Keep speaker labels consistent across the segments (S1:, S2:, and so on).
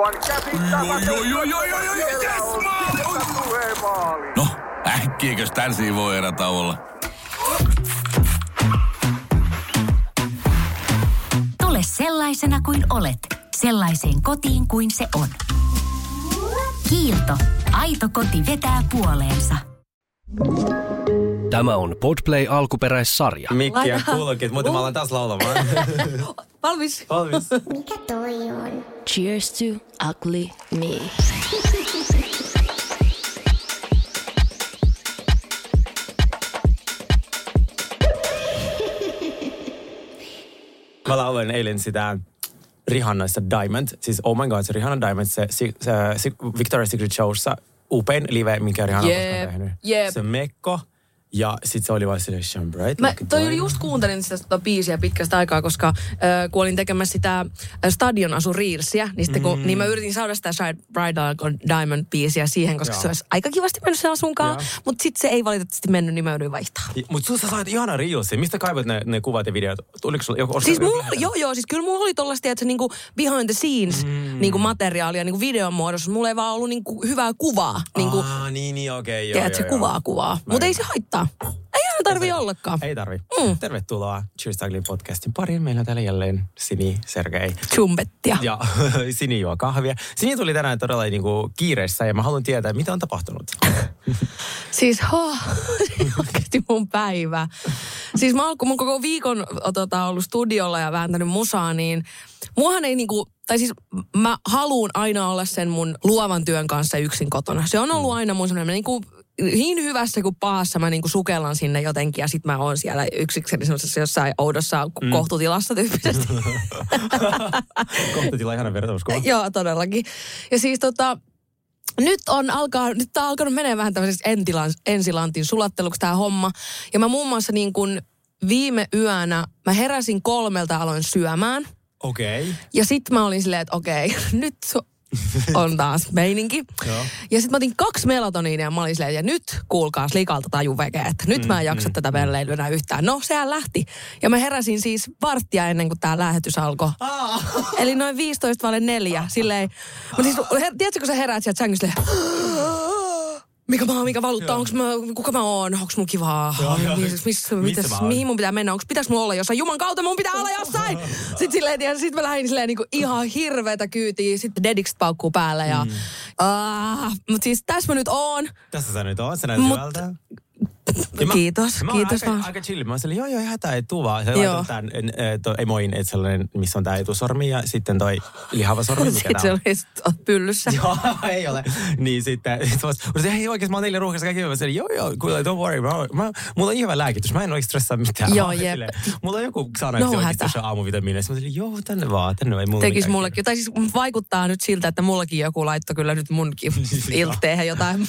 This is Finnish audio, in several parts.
S1: Aivan käsittämätöntä.
S2: No, äkkiäkös tän voi erä olla?
S3: Tule sellaisena kuin olet, sellaiseen kotiin kuin se on. Kiilto. Aito koti vetää puoleensa.
S4: Tämä on Podplay alkuperäissarja.
S5: Mikkiä
S6: Laita-
S5: kuuluukin, mutta mä alan taas laulamaan.
S6: Valmis?
S5: Valmis.
S7: Mikä toi on?
S8: Cheers to ugly me.
S5: Mä lauloin eilen sitä Rihannaista Diamond. Siis oh my god, se Rihanna Diamond, se, se, se, Victoria's Secret Showssa upein live, minkä Rihanna on
S6: Jep,
S5: koskaan tehnyt.
S6: jep.
S5: Se mekko. Ja sit se oli vaan silleen, shine bright
S6: Mä
S5: like
S6: toi oli
S5: diamond."
S6: just kuuntelin sitä tota biisiä pitkästä aikaa, koska äh, kun olin tekemässä sitä äh, Stadion asu Reelsia, niin, sitten kun, niin mä yritin saada sitä Shine Bridal Diamond-biisiä siihen, koska
S5: Joo.
S6: se olisi aika kivasti mennyt sen asunkaan.
S5: Joo.
S6: Mutta sitten se ei valitettavasti mennyt, niin mä joudun vaihtaa.
S5: I- Mut sun sä sait ihana Reelsi. Mistä kaivat ne, ne kuvat ja videot? Tuliko sulla joku?
S6: Siis mulla, joo joo, siis kyllä mulla oli tollaista, että se niinku behind the scenes mm. niinku materiaalia niinku videon muodossa. Mulla ei vaan ollut niinku hyvää kuvaa. Niinku,
S5: Aa, niin, niin, okei, joo,
S6: tiedät, se
S5: joo, joo.
S6: kuvaa kuvaa. Mutta ei se haittaa. Ei aina tarvii ollakaan.
S5: Ei tarvi. Mm. Tervetuloa Cheers Ugly podcastin pariin. Meillä on täällä jälleen Sini, Sergei
S6: Chumbettia.
S5: ja Sini juo kahvia. Sini tuli tänään todella niin kuin kiireessä ja mä haluan tietää, mitä on tapahtunut.
S6: Siis ho, oikeasti mun päivä. Siis mä oon kun mun koko viikon tota, ollut studiolla ja vääntänyt musaa, niin muahan ei niinku, tai siis mä haluun aina olla sen mun luovan työn kanssa yksin kotona. Se on ollut aina mun semmoinen niinku, niin hyvässä kuin pahassa mä niinku sukellan sinne jotenkin ja sit mä oon siellä yksikseni semmoisessa jossain oudossa mm. kohtutilassa tyyppisesti.
S5: Kohta tilaa ihana vertauskuva.
S6: Joo, todellakin. Ja siis tota, nyt on alkaa, nyt tää on alkanut menee vähän tämmöiseksi entilan, ensilantin sulatteluksi tämä homma. Ja mä muun muassa niin kuin viime yönä, mä heräsin kolmelta aloin syömään.
S5: Okei. Okay.
S6: Ja sit mä olin silleen, että okei, nyt on taas meininki.
S5: Joo.
S6: Ja sitten mä otin kaksi melatoniinia ja mä olin silleen, ja nyt kuulkaas likalta taju veke, että nyt mä en jaksa
S5: mm,
S6: tätä pelleilyä enää yhtään. No, sehän lähti. Ja mä heräsin siis varttia ennen kuin tämä lähetys alkoi. Eli noin 15 vaille neljä, silleen. Mutta siis, her, tiedätkö, kun sä heräät sieltä sängystä mikä mä oon, mikä valuttaa, onks mä, kuka mä oon, onks mun kivaa,
S5: Missä
S6: mitäs,
S5: oon?
S6: mihin mun pitää mennä, onks pitäis mun olla jossain, juman kautta? Mun pitää olla jossain. Sitten silleen, tiedä, sit mä lähdin silleen niinku ihan hirveetä kyytiä, sitten dedikset paukkuu päälle ja, mm. uh, mut siis tässä mä nyt oon.
S5: Tässä sä nyt oot, sä näytät
S6: Mut-
S5: hyvältä.
S6: Kiitos,
S5: mä
S6: kiitos
S5: aika,
S6: vaan.
S5: aika chill. Mä olin, joo joo, ei hätää, ei tuu vaan. Sä
S6: Joo.
S5: tämän äh, to, emoin, että sellainen, missä on tää etusormi ja sitten toi lihava sormi, mikä
S6: Sitten
S5: tää
S6: se
S5: on.
S6: oli pyllyssä.
S5: Joo, ei ole. Niin sitten, sit mä olisin, hei oikeesti mä oon eilen ruuhkassa kaikki. Mä sanoin, joo joo, kuule, don't worry. Mä, mä, mulla on ihan hyvä lääkitys, mä en oikeesti stressaa mitään.
S6: Joo,
S5: Mä
S6: jep.
S5: Mulla on joku sana,
S6: No
S5: että
S6: hätä.
S5: jossain aamuvitamiineissa. Mä olin, joo, tänne vaan, tänne vaan. ei mulla
S6: Tekis mullekin. Tai siis vaikuttaa nyt siltä, että mullakin joku laittoi kyllä nyt munkin ilteehen jotain.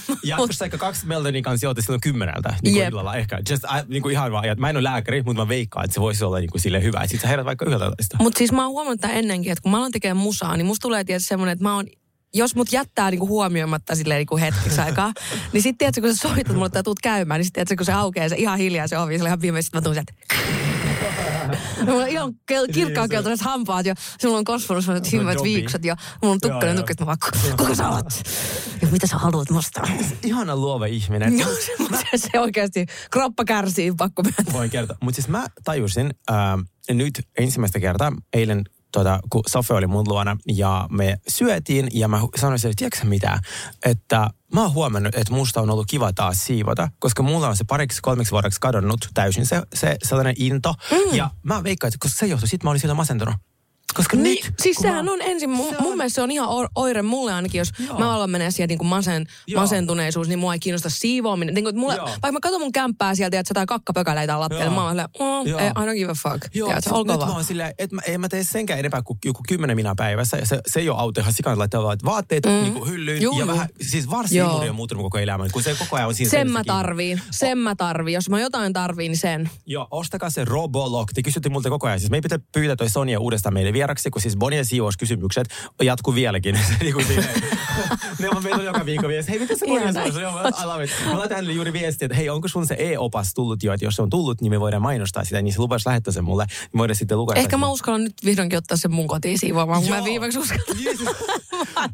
S5: Sä ehkä kaksi Meltonin kanssa joutuu silloin kymmeneltä niin
S6: Jep.
S5: illalla ehkä. Just, I, niin kuin ihan vaan, mä en ole lääkäri, mutta mä veikkaan, että se voisi olla niin kuin silleen hyvä. Sitten sä herät vaikka yhdeltä
S6: Mutta siis mä oon huomannut tämän ennenkin, että kun mä alan tekemään musaa, niin musta tulee tietysti semmoinen, että mä oon jos mut jättää niinku huomioimatta silleen niinku hetkeksi aikaa, niin sitten tiedätkö, kun sä soitat mulle tai tuut käymään, niin sitten tiedätkö, kun se aukeaa se ihan hiljaa se ovi, se ihan viimeisesti, mä tuun sieltä. Mulla on ihan kel- kirkkaan keltaiset hampaat ja mulla on sellaiset hyvät
S5: Dobi.
S6: viiksat ja mulla on tukkainen
S5: joo.
S6: tukka, että mä vaan, kuka sä oot? Ja mitä sä haluat musta?
S5: Ihana luova ihminen.
S6: Joo, se, se oikeasti, kroppa kärsii, pakko myöntää.
S5: Voin kertoa. Mutta siis mä tajusin ää, nyt ensimmäistä kertaa eilen tuota, kun Sofe oli mun luona ja me syötiin ja mä sanoin sille, että tiedätkö mitä, että mä oon huomannut, että musta on ollut kiva taas siivota, koska mulla on se pariksi kolmeksi vuodeksi kadonnut täysin se, se sellainen into. Mm. Ja mä veikkaan, että koska se johtui, sit mä olin sillä masentunut. Koska
S6: Niin,
S5: nyt,
S6: siis sehän
S5: mä,
S6: on ensin, mun,
S5: Se on-
S6: mun mielestä se on ihan oire mulle ainakin, jos
S5: Joo.
S6: mä alan menee siihen niin kuin masen,
S5: Joo.
S6: masentuneisuus, niin mua ei kiinnosta siivoaminen. Niin kuin, mulle,
S5: Joo.
S6: vaikka mä katson mun kämppää sieltä, että jotain kakkapökäleitä on lattialla, mä oon silleen, oh,
S5: Joo.
S6: ei, I don't give a fuck.
S5: Joo,
S6: Tiedätkö,
S5: sit
S6: olkoon
S5: nyt mä
S6: vaan.
S5: oon silleen, että mä, en mä tee senkään enempää kuin joku kymmenen minä päivässä. Ja se, se ei ole auto ihan sikan laittaa vaan, että vaatteet mm. niin kuin hyllyyn.
S6: Juu,
S5: ja vähän, siis varsin
S6: Joo.
S5: moni on muuttunut koko elämän, kun se koko ajan on siinä
S6: Sen mä tarviin, sen mä tarviin. Jos mä jotain tarviin, niin sen.
S5: Joo, ostakaa se Robolock. Te kysytte multa koko ajan. Siis me ei pitää pyytää toi Sonia uudestaan meille vieraksi, kun siis Bonien siivouskysymykset jatkuu vieläkin. Se niinku silleen- ne on meillä joka viikko viesti. Hei, mitä se Bonia
S6: Ihana.
S5: siivous? Mä laitan hänelle juuri viestiä, että hei, onko sun se e-opas tullut jo, että jos se on tullut, niin me voidaan mainostaa sitä, niin se lupasi lähettää sen mulle, niin voidaan sitten lukea.
S6: Ehkä mä uskallan nyt vihdoinkin ottaa sen mun kotiin siivoamaan, kun mä viimeksi uskallan.
S5: Jeesus.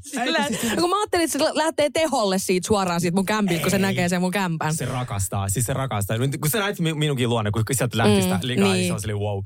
S6: Silleen, no kun mä ajattelin, että se lähtee teholle siitä suoraan siitä mun kämpiltä, kun se näkee sen mun kämpän.
S5: Se rakastaa, siis se rakastaa. Kun sä näit mi- minunkin luonne, kun sieltä lähti sitä
S6: Mm,
S5: likaa, niin.
S6: niin.
S5: se on silleen wow.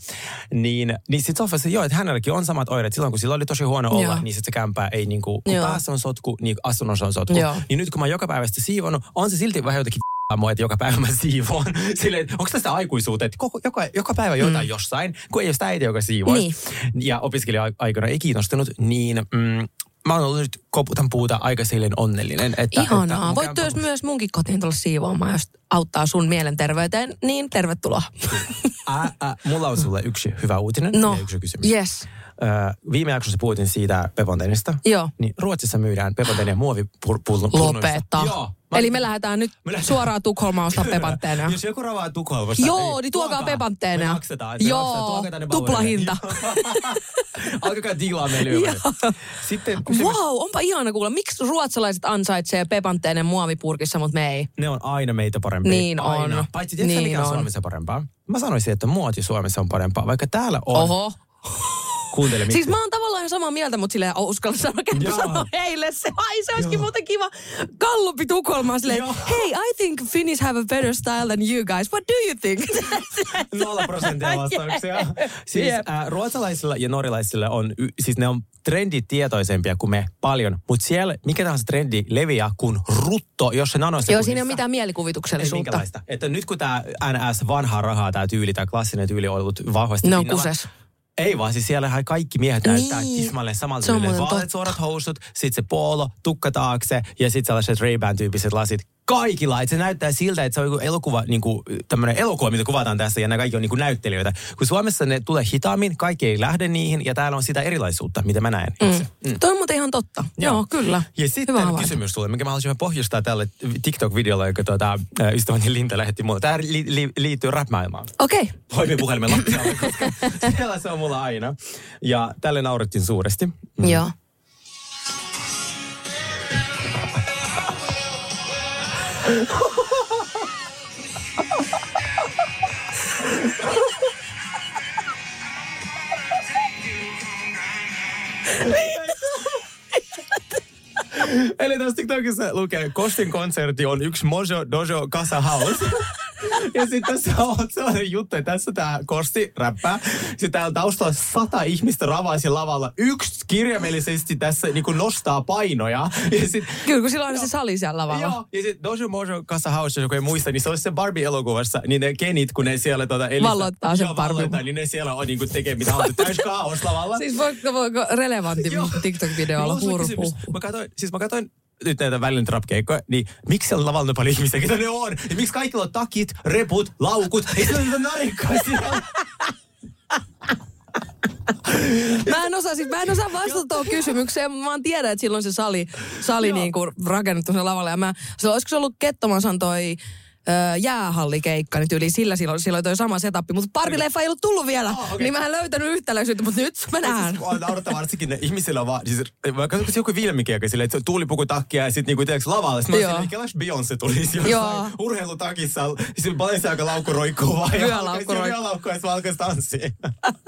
S5: Niin, niin sit Sofia sanoi, joo, että hänelläkin on samat oireet. Silloin kun sillä oli tosi huono olla,
S6: Joo.
S5: niin se kämpää ei niinku, kun
S6: Joo.
S5: päässä on sotku, niin asunnossa on sotku.
S6: Joo.
S5: Niin nyt kun mä oon joka päivä sitä siivonnut, on se silti vähän jotenkin mua, että joka päivä mä siivoon. Silleen, onko tästä aikuisuutta, että koko, joka, joka päivä jotain mm. jossain, kun ei ole sitä äitiä, joka siivoisi.
S6: Niin.
S5: Ja opiskelija-aikana ei kiinnostunut, niin mm, mä oon ollut nyt koputan puuta aika silleen onnellinen. Että, että
S6: Ihanaa.
S5: mun
S6: Voit myös, myös munkin kotiin tulla siivoamaan, jos auttaa sun mielenterveyteen, niin tervetuloa.
S5: Ä, ä, mulla on sulle yksi hyvä uutinen
S6: No,
S5: ja yksi kysymys.
S6: yes.
S5: Viime jaksossa puhuttiin siitä peponteenista.
S6: Joo.
S5: Niin Ruotsissa myydään peponteenia muovipulloissa.
S6: Lopeta.
S5: Joo. Mä-
S6: Eli me lähdetään nyt
S5: Me lähdetään-
S6: suoraan Tukholmaan ostaa pepantteena.
S5: Jos joku ravaa Tukholmasta.
S6: Joo,
S5: ei,
S6: niin tuokaa pepantteena.
S5: Me maksetaan. Me
S6: Joo, tuplahinta.
S5: Alkakaa diilaa meille. Sitten.
S6: Wow, onpa ihana kuulla. Miksi ruotsalaiset ansaitsee pepantteinen muovipurkissa, mutta me ei?
S5: Ne on aina meitä parempia.
S6: Niin
S5: aina.
S6: on.
S5: Paitsi tiedätkö
S6: Niin
S5: mikä on
S6: on.
S5: Suomessa parempaa? Mä sanoisin, että muoti Suomessa on parempaa, vaikka täällä on.
S6: Oho.
S5: Kuuntele,
S6: Siis mä oon tavallaan samaa mieltä, mutta silleen uskalla sanoa, että sanoa heille se. Ai se olisikin muuten kiva. Kallupi Tukholmaan silleen,
S5: Joo.
S6: hey, I think Finnish have a better style than you guys. What do you think?
S5: Nolla prosenttia vastauksia. Siis
S6: Jep.
S5: äh, ruotsalaisilla ja norjalaisilla on, y- siis ne on trenditietoisempia kuin me paljon, mutta siellä mikä tahansa trendi leviää kuin rutto, jos se nanosekunnissa.
S6: Joo, siinä ei ole mitään
S5: Ei
S6: mielikuvituksellisuutta.
S5: minkälaista. Että nyt kun tämä NS vanhaa rahaa, tämä tyyli, tämä klassinen tyyli on ollut vahvasti
S6: Ne on
S5: pinnalla.
S6: kuses.
S5: Ei vaan, siis siellä kaikki miehet näyttää
S6: Niin.
S5: tismalleen samalta tyyliltä. Vaaleat
S6: totta.
S5: suorat housut, sitten se polo, tukka taakse ja sitten sellaiset Ray-Ban-tyyppiset lasit. Kaikilla, että se näyttää siltä, että se on joku elokuva, niin kuin, tämmöinen elokuva, mitä kuvataan tässä, ja nämä kaikki on niin kuin näyttelijöitä. Kun Suomessa ne tulee hitaammin, kaikki ei lähde niihin, ja täällä on sitä erilaisuutta, mitä mä näen. itse.
S6: Mm. Toi on muuten ihan totta. Joo, Joo kyllä.
S5: Ja sitten
S6: Hyvä
S5: kysymys sulle, mikä mä haluaisin pohjustaa tälle TikTok-videolle, joka tuota, ystäväni Linta lähetti mulle. Tämä li, li, liittyy rap-maailmaan.
S6: Okei. Okay.
S5: Hoimin puhelimen lattialle, koska siellä se on mulla aina. Ja tälle naurettiin suuresti. Mm.
S6: Joo.
S5: Leave Eli tässä TikTokissa lukee, Kostin konsertti on yksi Mojo Dojo Casa House. ja sitten tässä on sellainen juttu, että tässä tämä Kosti räppää. Sitten täällä taustalla sata ihmistä ravaisi lavalla. Yksi kirjaimellisesti tässä niin nostaa painoja. Ja sit,
S6: Kyllä, kun silloin on se sali siellä lavalla.
S5: Joo, ja sitten Dojo Mojo Casa House, joku ei muista, niin se olisi se Barbie-elokuvassa, niin ne kenit, kun ne siellä tuota, elistä,
S6: Valloittaa sen Barbie.
S5: niin ne siellä on niin kuin tekee mitä haluaa. Täys kaos lavalla.
S6: Siis voiko, voiko relevantti. TikTok-video olla
S5: on
S6: hurhu?
S5: kysymys. Mä katsoin, siis mä katsoin nyt näitä välillä trap-keikkoja, niin miksi siellä on lavalla niin paljon ihmisiä, ketä ne on? Ja miksi kaikilla on takit, reput, laukut, ei siellä niitä narikkaa siellä?
S6: Mä en osaa, siis mä en osaa vastata tuohon kysymykseen, mutta mä vaan tiedän, että silloin se sali, sali niin kuin rakennettu sen lavalle. Ja mä, se, olisiko se ollut Kettomansan toi jäähallikeikka, niin tyyli sillä silloin, silloin toi sama setappi. Mutta Barbie-leffa ei ollut tullut vielä,
S5: Ah, okei.
S6: niin mä en löytänyt yhtäläisyyttä, mutta nyt mä näen.
S5: Siis, naurattaa varsinkin ne ihmisillä vaan, siis kun se joku filmikin, silleen, että se tuulipukutakkia ja sitten niinku tiedätkö lavalle. Sitten mä silleen, kelais Beyoncé tulisi
S6: Joo.
S5: jossain urheilutakissa. Sitten Balenciaga laukku roikkuu vaan. ja
S6: Vyölaukku roikkuu.
S5: Ja sitten alkaisi tanssia.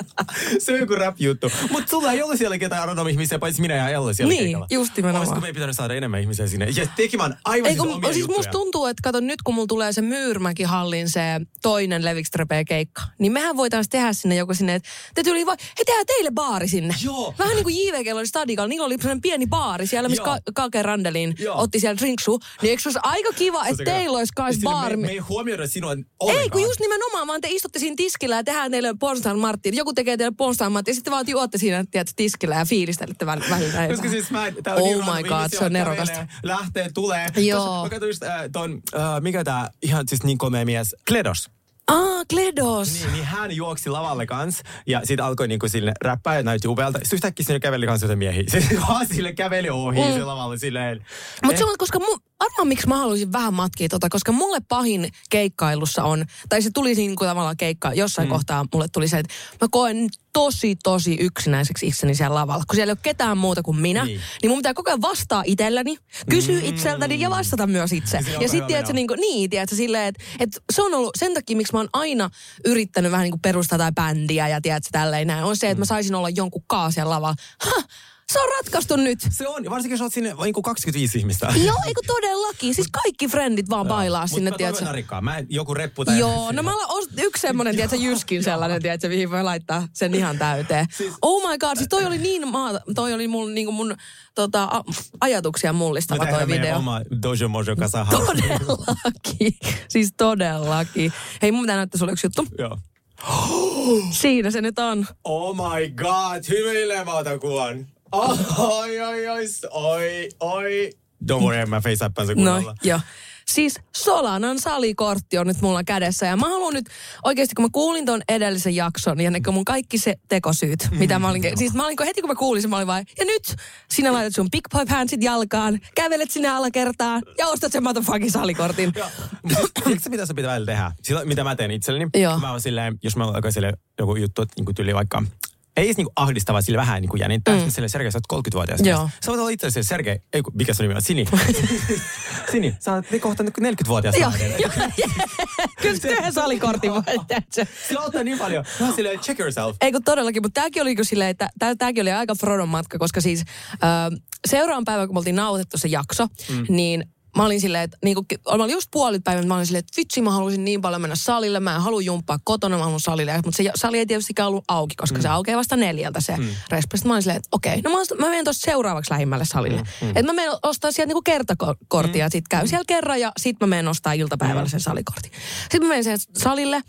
S5: se on joku rap-juttu. Mutta sulla ei ole siellä ketään random ihmisiä, paitsi minä ja Elle siellä
S6: Niin,
S5: keikalla.
S6: just nimenomaan.
S5: Olisiko meidän pitänyt saada enemmän ihmisiä sinne? Ja tekemään aivan
S6: Ei,
S5: siis omia
S6: siis
S5: juttuja.
S6: musta tuntuu, että kato nyt kun mulla tulee se Myyrmäki-hallin se toinen Levikstrepe keikka, niin mehän voitaisiin tehdä sinne joku sinne, että te tyyli voi, he tehdään teille baari sinne.
S5: Joo.
S6: Vähän niin kuin JVG oli stadikalla, niillä oli sellainen pieni baari siellä, missä. Ka- Kake Randelin
S5: Joo.
S6: otti siellä drinksu. Niin eikö se olisi aika kiva, että teillä olisi kans
S5: Sillä
S6: baari.
S5: Me, me ei huomioida sinua
S6: Ei,
S5: ollenkaan.
S6: kun just nimenomaan, vaan te istutte siinä tiskillä ja tehdään teille Pornstain Martin. Joku tekee teille Pornstain Martin ja sitten vaan juotte siinä tiedät, tiskillä ja fiilistelette väl- välillä.
S5: Koska siis mä, tää on
S6: Oh
S5: niin
S6: my god, se on nerokasta.
S5: Lähtee, tulee.
S6: Joo.
S5: Tossa Mä katsoin just äh, ton, äh, mikä tää ihan siis niin komea mies, Kledos.
S6: Ah, Kledos.
S5: Niin, niin hän juoksi lavalle kans ja sitten alkoi niinku sille räppää ja näytti upealta. Sitten yhtäkkiä sinne käveli kans jotain miehiä. Se vaan sille käveli ohi mm. se lavalle silleen.
S6: Mutta
S5: Eh,
S6: se on, koska mu, arvaa miksi mä haluaisin vähän matkia tota, koska mulle pahin keikkailussa on, tai se tuli niin kuin tavallaan keikka, jossain mm. kohtaa mulle tuli se, että mä koen tosi, tosi yksinäiseksi itseni siellä lavalla. Kun siellä ei ole ketään muuta kuin minä, niin, niin mun pitää koko ajan vastaa itselläni, kysyä mm. itseltäni ja vastata myös itse.
S5: Se
S6: ja sitten tiedätkö, niin, kuin, niin, tiedätkö, silleen, että, että se on ollut sen takia, miksi mä oon aina yrittänyt vähän niin kuin perustaa tai bändiä ja tiedätkö, tälleen näin, on se, että mä saisin olla jonkun kaa siellä lavalla. Ha! Se on ratkaistu nyt.
S5: Se on, varsinkin jos olet sinne niin kuin 25 ihmistä.
S6: Joo, eikö todellakin. Siis kaikki frendit vaan bailaa sinne,
S5: Mutta mä
S6: tiedätkö?
S5: narikkaa. Mä en, joku reppu tai...
S6: Joo, no mä olen yksi semmonen, tiedätkö, Jyskin sellainen, tiedätkö, mihin voi laittaa sen ihan täyteen. Oh my god, siis toi oli niin maata, toi oli mun, niin mun tota, a- ajatuksia mullistava toi video.
S5: oma Dojo Mojo.
S6: Todellakin, siis todellakin. Hei, mun pitää näyttää sulle yksi juttu.
S5: Joo.
S6: Siinä se nyt on.
S5: Oh my god, hymyilemätä kuvan. Oi, oi, oi, oi, oi. Don't worry, mä faceappaan se kunnolla.
S6: No, joo. Siis Solanan salikortti on nyt mulla kädessä ja mä haluan nyt oikeasti, kun mä kuulin ton edellisen jakson ja ne mun kaikki se tekosyyt, mitä mä olin, siis mä olin, heti kun mä kuulin sen, mä olin vain, ja nyt sinä laitat sun big boy pantsit jalkaan, kävelet sinne alakertaan ja ostat sen motherfucking salikortin.
S5: Siis, Tiedätkö mitä se pitää välillä tehdä? Sillä, mitä mä teen itselleni?
S6: Joo.
S5: Mä oon silleen, jos mä oon sille joku juttu, että niin tyyli vaikka ei edes niinku ahdistava, sillä vähän niinku jännittää. Mm. Sille Sergei, sä oot 30-vuotias.
S6: Joo.
S5: Sä voit olla itse asiassa Sergei, ei kun, mikä sun nimi on? Sini. Sini, sä oot kohta nyt 40-vuotias.
S6: Joo,
S5: nainen.
S6: joo, kyllä se yhden salikortin voi.
S5: Sillä auttaa niin paljon. Mä oon silleen, check yourself.
S6: Ei kun todellakin, mutta tämäkin oli, kun silleen, että tää, tääkin oli aika Frodon matka, koska siis äh, seuraavan päivän, kun me oltiin nauhoitettu se jakso, mm. niin mä olin silleen, että niin kuin, mä olin just puolit päivän, mä olin silleen, että vitsi, mä haluaisin niin paljon mennä salille, mä en halua jumppaa kotona, mä haluan salille. Mutta se sali ei tietystikään ollut auki, koska mm. se aukeaa vasta neljältä se mm. respa. Sitten mä olin silleen, että okei, no mä, mä menen tuossa seuraavaksi lähimmälle salille. Mm. Että mä menen ostaa sieltä niinku kertakorttia, mm. sit käy siellä kerran ja sit mä menen ostaa iltapäivällä sen salikortin. Sitten mä menen sen salille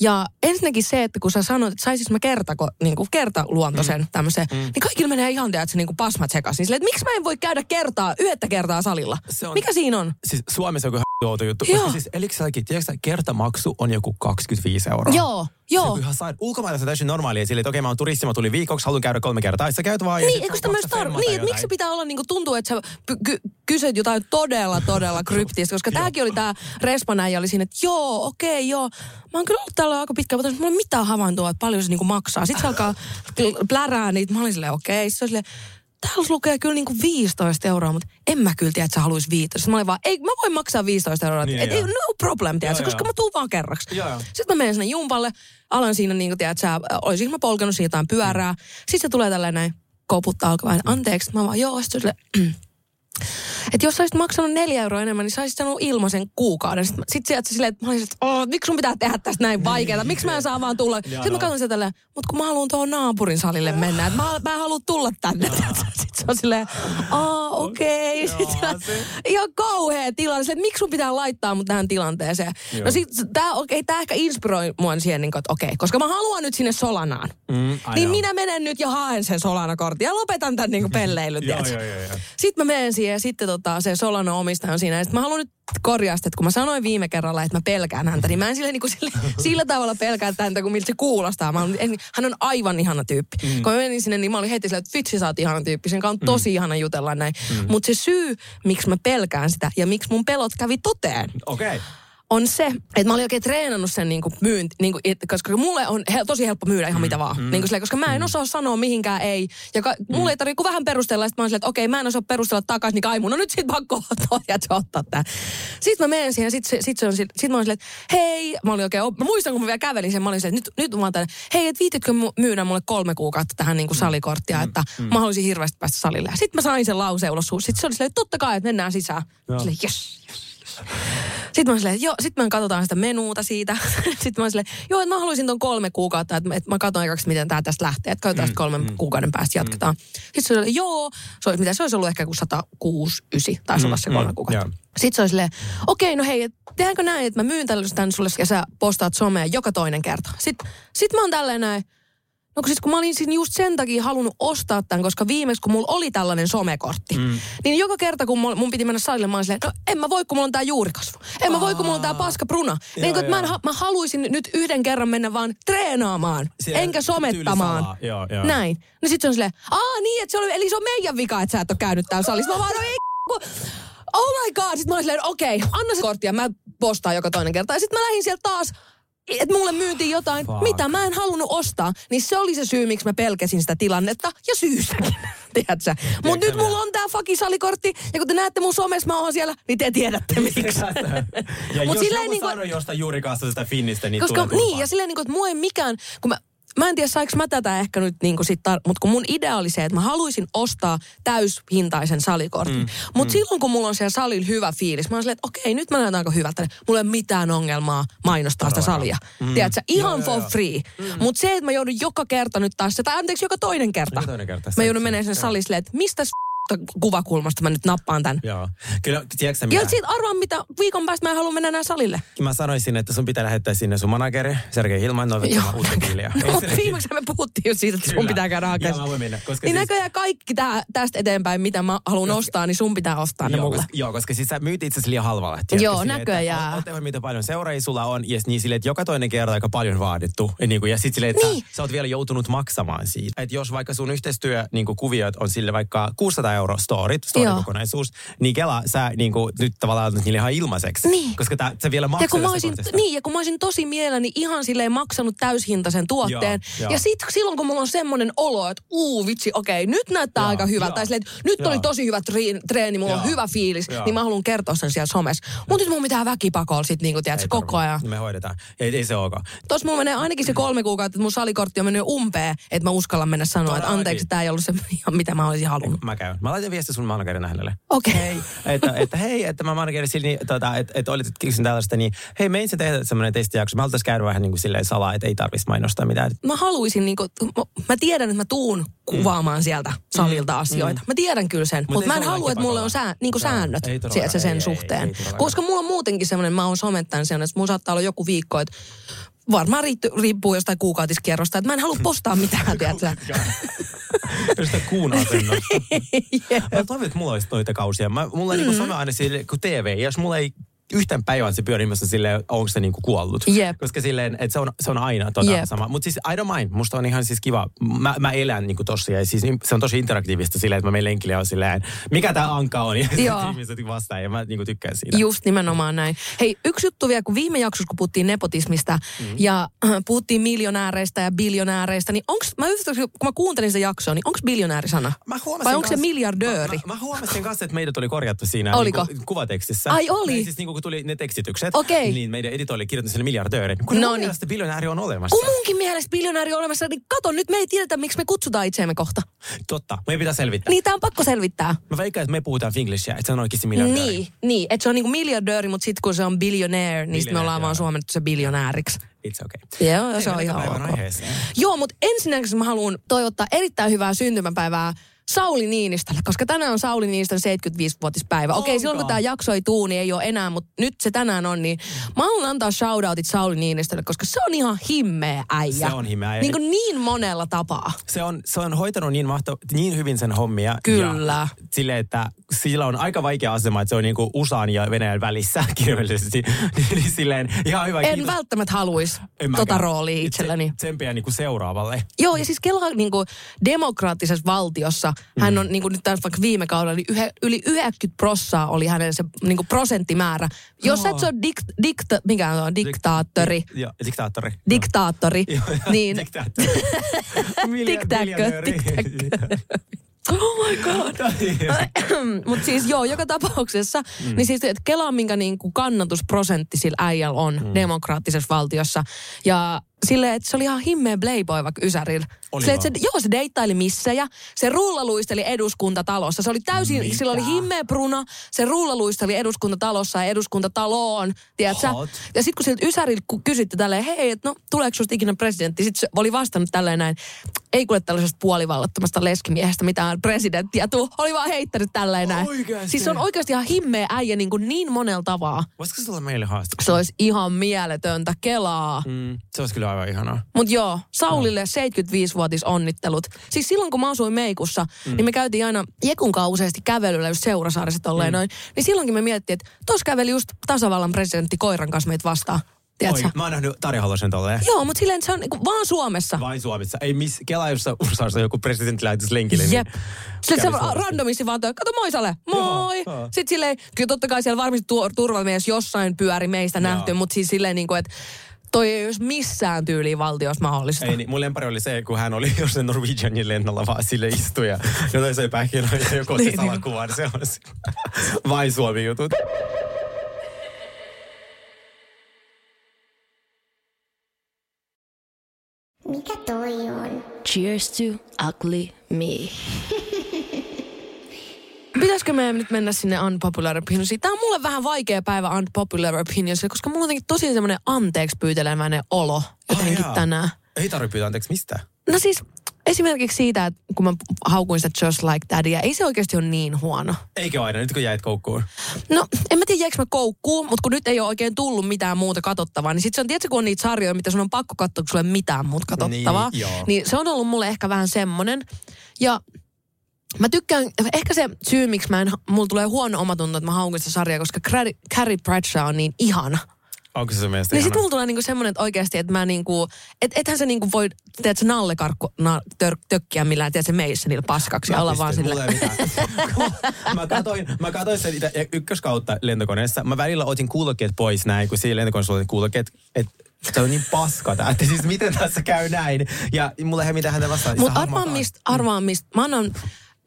S6: ja ensinnäkin se, että kun sä sanoit, että saisis mä kertako, niinku kertaluontoisen mm. tämmöisen, mm. niin kaikille menee ihan tiedät, niinku pasmat sekaisin. Silleen, että miksi mä en voi käydä kertaa, yhtä kertaa salilla?
S5: Se on-
S6: Mikä siinä on?
S5: Siis Suomessa on joku outo juttu.
S6: Joo.
S5: Koska siis, elikö säkin, tiedätkö kertamaksu on joku 25 euroa.
S6: Joo,
S5: Se
S6: joo.
S5: on ihan sain. Ulkomailla se on täysin normaalia. Sille, että okei, mä oon turisti, mä tulin viikoksi, haluan käydä kolme kertaa. Sä käyt vaan ja
S6: Niin,
S5: sit
S6: eikö sitä myös tar- Niin, että miksi se pitää olla niinku, tuntuu, että sä ky- ky- kysyt jotain todella, todella kryptistä, koska tääkin oli tää Respanäijä oli siinä, että joo, okei, joo. Mä oon kyllä ollut täällä aika pitkään, mutta mulla ei mitään havaintoa, että paljon se niinku maksaa. Sitten se alkaa pl- plärää niitä, mä olin silleen, okei. Sitten se oli silleen, täällä lukee kyllä niinku 15 euroa, mutta en mä kyllä tiedä, että sä haluais 15. Sitten mä olin vaan, ei, mä voin maksaa 15 euroa.
S5: Niin,
S6: et, ei, no problem, tiedätkö, koska mä tuun vaan kerraksi.
S5: Joo, joo.
S6: Sitten mä menen sinne jumpalle, alan siinä niin kuin tiedät, sä, olisinko mä polkenut siinä jotain pyörää. Sitten se tulee tällainen näin, koputtaa alkaa anteeksi. Mä vaan, joo, sitten että jos olisit maksanut neljä euroa enemmän, niin sä olisit sanonut ilmaisen kuukauden. Sitten sit sieltä silleen, että mä olisin, että oh, miksi sun pitää tehdä tästä näin vaikeaa? Miksi mä en saa vaan tulla? Sitten mä katson sitä tälleen, mutta kun mä haluan tuohon naapurin salille mennä, että mä, mä en halua tulla tänne. Sitten se on silleen, aa okei. Okay. Sitten ihan kauhea tilanne, Silleen, miksi sun pitää laittaa mut tähän tilanteeseen. No sit tää, okay, tää ehkä inspiroi mua siihen, niin kuin, että okei, okay, koska mä haluan nyt sinne Solanaan.
S5: Mm,
S6: niin
S5: know.
S6: minä menen nyt ja haen sen Solana-kortin ja lopetan tämän niin pelleilyn,
S5: Joo, joo, joo, joo.
S6: Sitten mä menen siihen ja sitten tota, se Solana omistaja on siinä. Ja sit mä haluan nyt korjaa sitä, että kun mä sanoin viime kerralla, että mä pelkään häntä, niin mä en sille, niin kuin sille, sillä tavalla pelkää häntä, kuin miltä se kuulostaa. Mä haluan, en, hän on aivan ihana tyyppi. Mm. Kun mä menin sinne, niin mä olin heti silleen, että vitsi sä oot ihana tyyppi. Sen kanssa on tosi ihana jutella näin. Mm. Mutta se syy, miksi mä pelkään sitä ja miksi mun pelot kävi toteen,
S5: Okei. Okay.
S6: On se, että mä olin oikein treenannut sen niin kuin myynti, niin kuin, koska mulle on hel- tosi helppo myydä ihan mitä vaan. Mm. Niin kuin silleen, koska mä en osaa sanoa mihinkään ei. Ja ka- mm. mulle ei tarvitse vähän perustella, että mä oon silleen, että okei, mä en osaa perustella takaisin, niin kai mun on nyt sit pakko ottaa, ottaa tää. Sitten mä menen siihen, sit, se- sit, se on, sit, sit mä oon silleen, että hei, mä olin oikein, mä muistan kun mä vielä kävelin sen, mä olin silleen, että nyt, nyt mä oon tänne, hei, et viititkö myydä mulle kolme kuukautta tähän niin kuin salikorttia, että mä haluaisin hirveästi päästä salille. Sitten mä sain sen lauseen ulos. Sitten se oli silleen, että totta kai, että mennään sisään. Silleen, yes, sitten mä oon silleen, joo, sitten me katsotaan sitä menuuta siitä. sitten mä oon silleen, joo, että mä haluaisin ton kolme kuukautta, että, että mä katson aikaksi, miten tää tästä lähtee. Että katsotaan mm, kolmen mm, kuukauden päästä jatketaan. Mm. Sitten se oli, joo, se olisi, mitä se olisi ollut ehkä kuin 106, 9, taisi olla se kolme
S5: mm,
S6: kuukautta.
S5: joo.
S6: Sitten se oli silleen, okei, no hei, tehdäänkö näin, että mä myyn tällaisen sulle ja sä postaat somea joka toinen kerta. Sitten sit mä oon tälleen näin, No kun siis kun mä olin siinä just sen takia halunnut ostaa tämän, koska viimeksi kun mulla oli tällainen somekortti, mm. niin joka kerta kun mulla- mun piti mennä salille, mä olin silleen, no en mä voi kun mulla on tää juurikasvu. En mä voi kun mulla on tää paska pruna. niin kun, mä, en, mä haluaisin nyt yhden kerran mennä vaan treenaamaan,
S5: Siellä
S6: enkä somettamaan.
S5: Joo, joo.
S6: Näin. No sit se on silleen, aa niin, että se oli, eli se on meidän vika, että sä et ole käynyt täällä salissa. Mä vaan, no ei kun... oh my god. Sitten mä olin silleen, okei, okay, anna se kortti ja mä postaan joka toinen kerta. Ja sitten mä lähdin sieltä taas että mulle myyntiin jotain,
S5: Fuck.
S6: mitä mä en halunnut ostaa. Niin se oli se syy, miksi mä pelkäsin sitä tilannetta. Ja syyssäkin, tiedätkö Mutta nyt mulla on tää fucking salikortti. Ja kun te näette mun somessa, mä oon siellä, niin te tiedätte miksi.
S5: ja
S6: Mut
S5: jos joku
S6: niinku-
S5: sanoo jostain sitä finnistä, niin
S6: Koska
S5: tulee
S6: niin, ja silleen niin kuin, että mua ei mikään, kun mä, mä en tiedä saiko mä tätä ehkä nyt niin kuin sit, tar- mutta kun mun idea oli se, että mä haluaisin ostaa täyshintaisen salikortin. Mm, mutta mm. silloin kun mulla on siellä salilla hyvä fiilis, mä oon silleen, että okei, nyt mä näytän aika hyvältä. Mulla ei ole mitään ongelmaa mainostaa sitä salia. Mm. Tiedätkö, ihan
S5: Joo,
S6: for
S5: joo,
S6: free. Mm. Mutta se, että mä joudun joka kerta nyt taas, tai anteeksi, joka toinen kerta.
S5: Joka toinen kerta,
S6: Mä joudun menemään sen salille, että mistä s- kuvakulmasta mä nyt nappaan tän.
S5: Joo. Kyllä, tiedätkö
S6: Ja
S5: mitä?
S6: siitä arvaan, mitä viikon päästä mä en halua mennä enää salille.
S5: Mä sanoisin, että sun pitää lähettää sinne sun manageri, Sergei Hilman, noin
S6: Joo.
S5: vettämään uutta diiliä.
S6: No, viimeksi me puhuttiin jo siitä, että sun
S5: Kyllä.
S6: pitää käydä
S5: Joo,
S6: hakemaan.
S5: mä voin mennä, koska
S6: Niin
S5: siis-
S6: näköjään kaikki tää, tästä eteenpäin, mitä mä haluan ostaa, niin sun pitää ostaa ne
S5: Joo,
S6: mulle.
S5: koska, joo, koska siis sä myyt itse liian halvalla. tiedätkö,
S6: Joo,
S5: silleen,
S6: näköjään.
S5: Että, mitä paljon seuraajia sulla on, ja niin silleen, että joka toinen kerta aika paljon vaadittu. Ja, niin kuin, ja sit silleen, että
S6: Niin.
S5: sä, sä, oot vielä joutunut maksamaan siitä. Että jos vaikka sun yhteistyö niin kuviot on sille vaikka 600 euro storit, story-kokonaisuus, niin Kela, sä niin kuin, nyt tavallaan annat niille ihan ilmaiseksi.
S6: Niin.
S5: Koska tää, sä vielä
S6: Ja
S5: maksat
S6: kun, mä olisin, niin, ja kun mä olisin tosi mielelläni ihan silleen maksanut täyshintaisen tuotteen.
S5: Joo, joo.
S6: ja sit silloin, kun mulla on semmoinen olo, että uu vitsi, okei, nyt näyttää
S5: Joo,
S6: aika hyvältä. Tai silleen, että nyt
S5: Joo.
S6: oli tosi hyvä treeni, treeni mulla on
S5: Joo.
S6: hyvä fiilis,
S5: Joo.
S6: niin mä haluan kertoa sen siellä somessa. Mutta nyt mun pitää väkipakolla sit niinku, tiedätkö,
S5: Ei
S6: koko ajan.
S5: Me hoidetaan. Ei, ei se ok.
S6: Tuossa mulla menee ainakin se kolme kuukautta, että mun salikortti on mennyt umpeen, että mä uskallan mennä sanoa, että anteeksi, tämä ei ollut se, mitä mä olisin halunnut.
S5: Mä käyn. Mä laitan viesti sun managerina hänelle.
S6: Okei.
S5: Hei, että, että hei, että mä managerin sillä, niin, tota, että, että olit keksin tällaista, niin hei, me ensin tehdä semmoinen testijakso. Mä haluaisin käydä vähän niin kuin silleen salaa, että ei tarvitsisi mainostaa mitään.
S6: mä haluaisin, niinku, mä- mä tiedän, että mä tuun kuvaamaan sieltä salilta asioita. Mä tiedän kyllä sen,
S5: Mut
S6: mutta
S5: ei
S6: mä en halua, että mulle on sää, niinku
S5: Joo,
S6: säännöt
S5: ei
S6: se sen
S5: ei, ei,
S6: suhteen.
S5: ei todellakaan.
S6: Koska mulla on muutenkin semmoinen, mä oon somettanut sen, että mulla saattaa olla joku viikko, että varmaan riitty, riippuu jostain kuukautiskierrosta, että mä en halua postaa mitään, tiedätkö?
S5: Sitä kuun asennosta. Mä toivon, että mulla olisi noita kausia. Mä, mulla on mm. niin some aina sille, kun TV, jos mulla ei yhtään päivän se pyörii, niin silleen, onko se niinku kuollut.
S6: Jep.
S5: Koska silleen, että se on, se on aina tota
S6: Jep.
S5: sama. Mutta siis I don't mind. Musta on ihan siis kiva. Mä, mä elän niinku tossa ja siis se on tosi interaktiivista silleen, että mä menen lenkille ja silleen, mikä tää anka on. Ja
S6: Joo.
S5: ihmiset vastaan ja mä niinku tykkään siitä.
S6: Just nimenomaan näin. Hei, yksi juttu vielä, kun viime jaksossa, kun puhuttiin nepotismista mm. ja äh, puhuttiin miljonääreistä ja biljonääreistä, niin onks, mä yhtäkkiä, kun mä kuuntelin sitä jaksoa, niin onko biljonäärisana?
S5: Mä huomasin
S6: Vai onko se miljardööri?
S5: Mä, mä, mä huomasin kanssa, että meidät oli korjattu siinä
S6: Oliko?
S5: Niinku, kuvatekstissä.
S6: Ai oli?
S5: Tai siis niinku, kun tuli ne tekstitykset,
S6: Okei.
S5: niin meidän edito oli kirjoittanut sille miljardöörin. Kun
S6: No niin.
S5: mielestä biljonääri on olemassa.
S6: Kun munkin mielestä biljonääri on olemassa, niin kato, nyt me ei tiedetä, miksi me kutsutaan itseämme kohta.
S5: Totta, meidän pitää selvittää.
S6: Niitä on pakko selvittää.
S5: Mä veikkaan, että me puhutaan finglishia, että se on oikeasti miljardööri.
S6: Niin, niin. Että se on niinku miljardööri, mutta sitten kun se on billionaire, niin me ollaan vaan suomennettu se biljonääriksi.
S5: It's okay.
S6: Joo, se on ihan ok.
S5: aiheeseen?
S6: Joo, mutta ensinnäkin mä haluan toivottaa erittäin hyvää syntymäpäivää Sauli Niinistölle, koska tänään on Sauli Niinistön 75-vuotispäivä. Okei,
S5: Onko?
S6: silloin kun tämä jakso ei tuu, niin ei ole enää, mutta nyt se tänään on, niin mä haluan antaa shoutoutit Sauli Niinistölle, koska se on ihan himmeä äijä.
S5: Se on himmeä äijä.
S6: Niin, kuin niin monella tapaa.
S5: Se on, se on hoitanut niin, mahto, niin hyvin sen hommia.
S6: Kyllä.
S5: Ja sille, että sillä on aika vaikea asema, että se on niinku USAn ja Venäjän välissä kirjallisesti. niin silleen ihan hyvä.
S6: En
S5: kiitos.
S6: välttämättä haluaisi tota roolia itselleni.
S5: Tsempiä niinku seuraavalle.
S6: Joo, ja siis Kela niin kuin demokraattisessa valtiossa. Hän on niin kuin nyt tässä vaikka viime kaudella, niin yhe, yli 90 prossaa oli hänen se niin kuin prosenttimäärä. Jos
S5: Joo.
S6: et se ole dikt, dikta, mikä on, diktaattori,
S5: Dik, joo, diktaattori.
S6: diktaattori,
S5: Joo,
S6: niin
S5: Diktaattori.
S6: Oh my god. Mutta siis joo, joka tapauksessa, mm. niin siis että Kela, minkä niin kuin kannatusprosentti sillä äijällä on mm. demokraattisessa valtiossa. Ja silleen, että se oli ihan himmeä playboy vaikka Ysärillä.
S5: Oli
S6: Silleen, että se,
S5: vaan.
S6: joo, se deittaili missejä. Se rullaluisteli eduskuntatalossa. Se oli täysin,
S5: Mitä?
S6: sillä oli himmeä pruna. Se rullaluisteli eduskuntatalossa ja eduskuntataloon, tiedätkö?
S5: Hot.
S6: Ja sitten kun siltä Ysäriltä ku- kysytte tälleen, hei, että no tuleeko susta ikinä presidentti? Sitten se oli vastannut tälleen näin, ei kuule tällaisesta puolivallattomasta leskimiehestä mitään presidenttiä tuu. Oli vaan heittänyt tälleen näin.
S5: Oikeasti?
S6: Siis se on oikeasti ihan himmeä äijä niin, kuin niin monella tavalla.
S5: Voisiko se olla meille haaste?
S6: Se olisi ihan mieletöntä kelaa.
S5: Mm, se olisi kyllä aivan ihanaa.
S6: Mutta joo, Saulille 75-vuotis onnittelut. Siis silloin kun mä asuin Meikussa, mm. niin me käytiin aina Jekun useasti kävelyllä just Seurasaaressa tolleen mm. noin. Niin silloinkin me mietittiin, että tuossa käveli just tasavallan presidentti koiran kanssa meitä vastaan. tiedätkö?
S5: Oi, mä oon nähnyt Tarja Halosen tolleen.
S6: Joo, mutta silleen se on niinku vaan Suomessa.
S5: Vain Suomessa. Ei miss, Kela, jossa USAssa joku presidentti lähetys lenkille.
S6: Jep.
S5: Niin
S6: Sille se
S5: Suomessa.
S6: randomisti vaan toi, kato moi Sale, moi.
S5: Joo.
S6: Sitten silleen, kyllä totta kai siellä varmasti tuo, turvamies jossain pyöri meistä
S5: Joo.
S6: nähty, mutta siis silleen niinku, että toi ei olisi missään tyyliin valtiossa mahdollista.
S5: Ei, niin mun lempari oli se, kun hän oli jossain Norwegianin lennolla vaan sille istuja. Jotain söi pähkinöitä ja kotti
S6: Niin, niin.
S5: salakuvan. Se on se. Vain Suomi jutut.
S7: Mikä toi on?
S8: Cheers to ugly me.
S6: Pitäisikö meidän nyt mennä sinne unpopular opinionsiin? Tämä on mulle vähän vaikea päivä unpopular opinions, koska mulla on jotenkin tosi semmoinen anteeksi pyytelemäinen olo jotenkin
S5: jaa.
S6: tänään.
S5: Ei tarvitse pyytää anteeksi mistään.
S6: No siis esimerkiksi siitä, että kun mä haukuin sitä Just Like Daddyä, ei se oikeasti ole niin huono.
S5: Eikö aina, nyt kun jäit koukkuun?
S6: No, en mä tiedä, jäikö mä koukkuun, mutta kun nyt ei ole oikein tullut mitään muuta katsottavaa, niin sit se on, tiedätkö, kun on niitä sarjoja, mitä sun on pakko katsoa, kun ole mitään muuta katsottavaa.
S5: Niin, joo.
S6: niin se on ollut mulle ehkä vähän semmonen. Ja mä tykkään, ehkä se syy, miksi mä en, mulla tulee huono omatunto, että mä haukun sitä sarjaa, koska Carrie, Bradshaw on niin ihana.
S5: Onko se sun mielestä
S6: Niin sit mulla tulee niinku semmonen, että oikeasti, että mä niinku, et, ethän se niinku voi, tiedätkö, nallekarkku na, tör, tökkiä millään, tiedätkö, meissä niillä paskaksi ja olla vaan sille.
S5: mä katoin, mä katoin sen itä- ykköskautta lentokoneessa. Mä välillä otin kuulokkeet pois näin, kun siinä lentokoneessa oli kuulokkeet, että se on niin paska tää, että siis miten tässä käy näin. Ja mulla ei ole mitään häntä vastaan.
S6: Mutta
S5: harmaa
S6: mistä, arvaan mistä, mä annan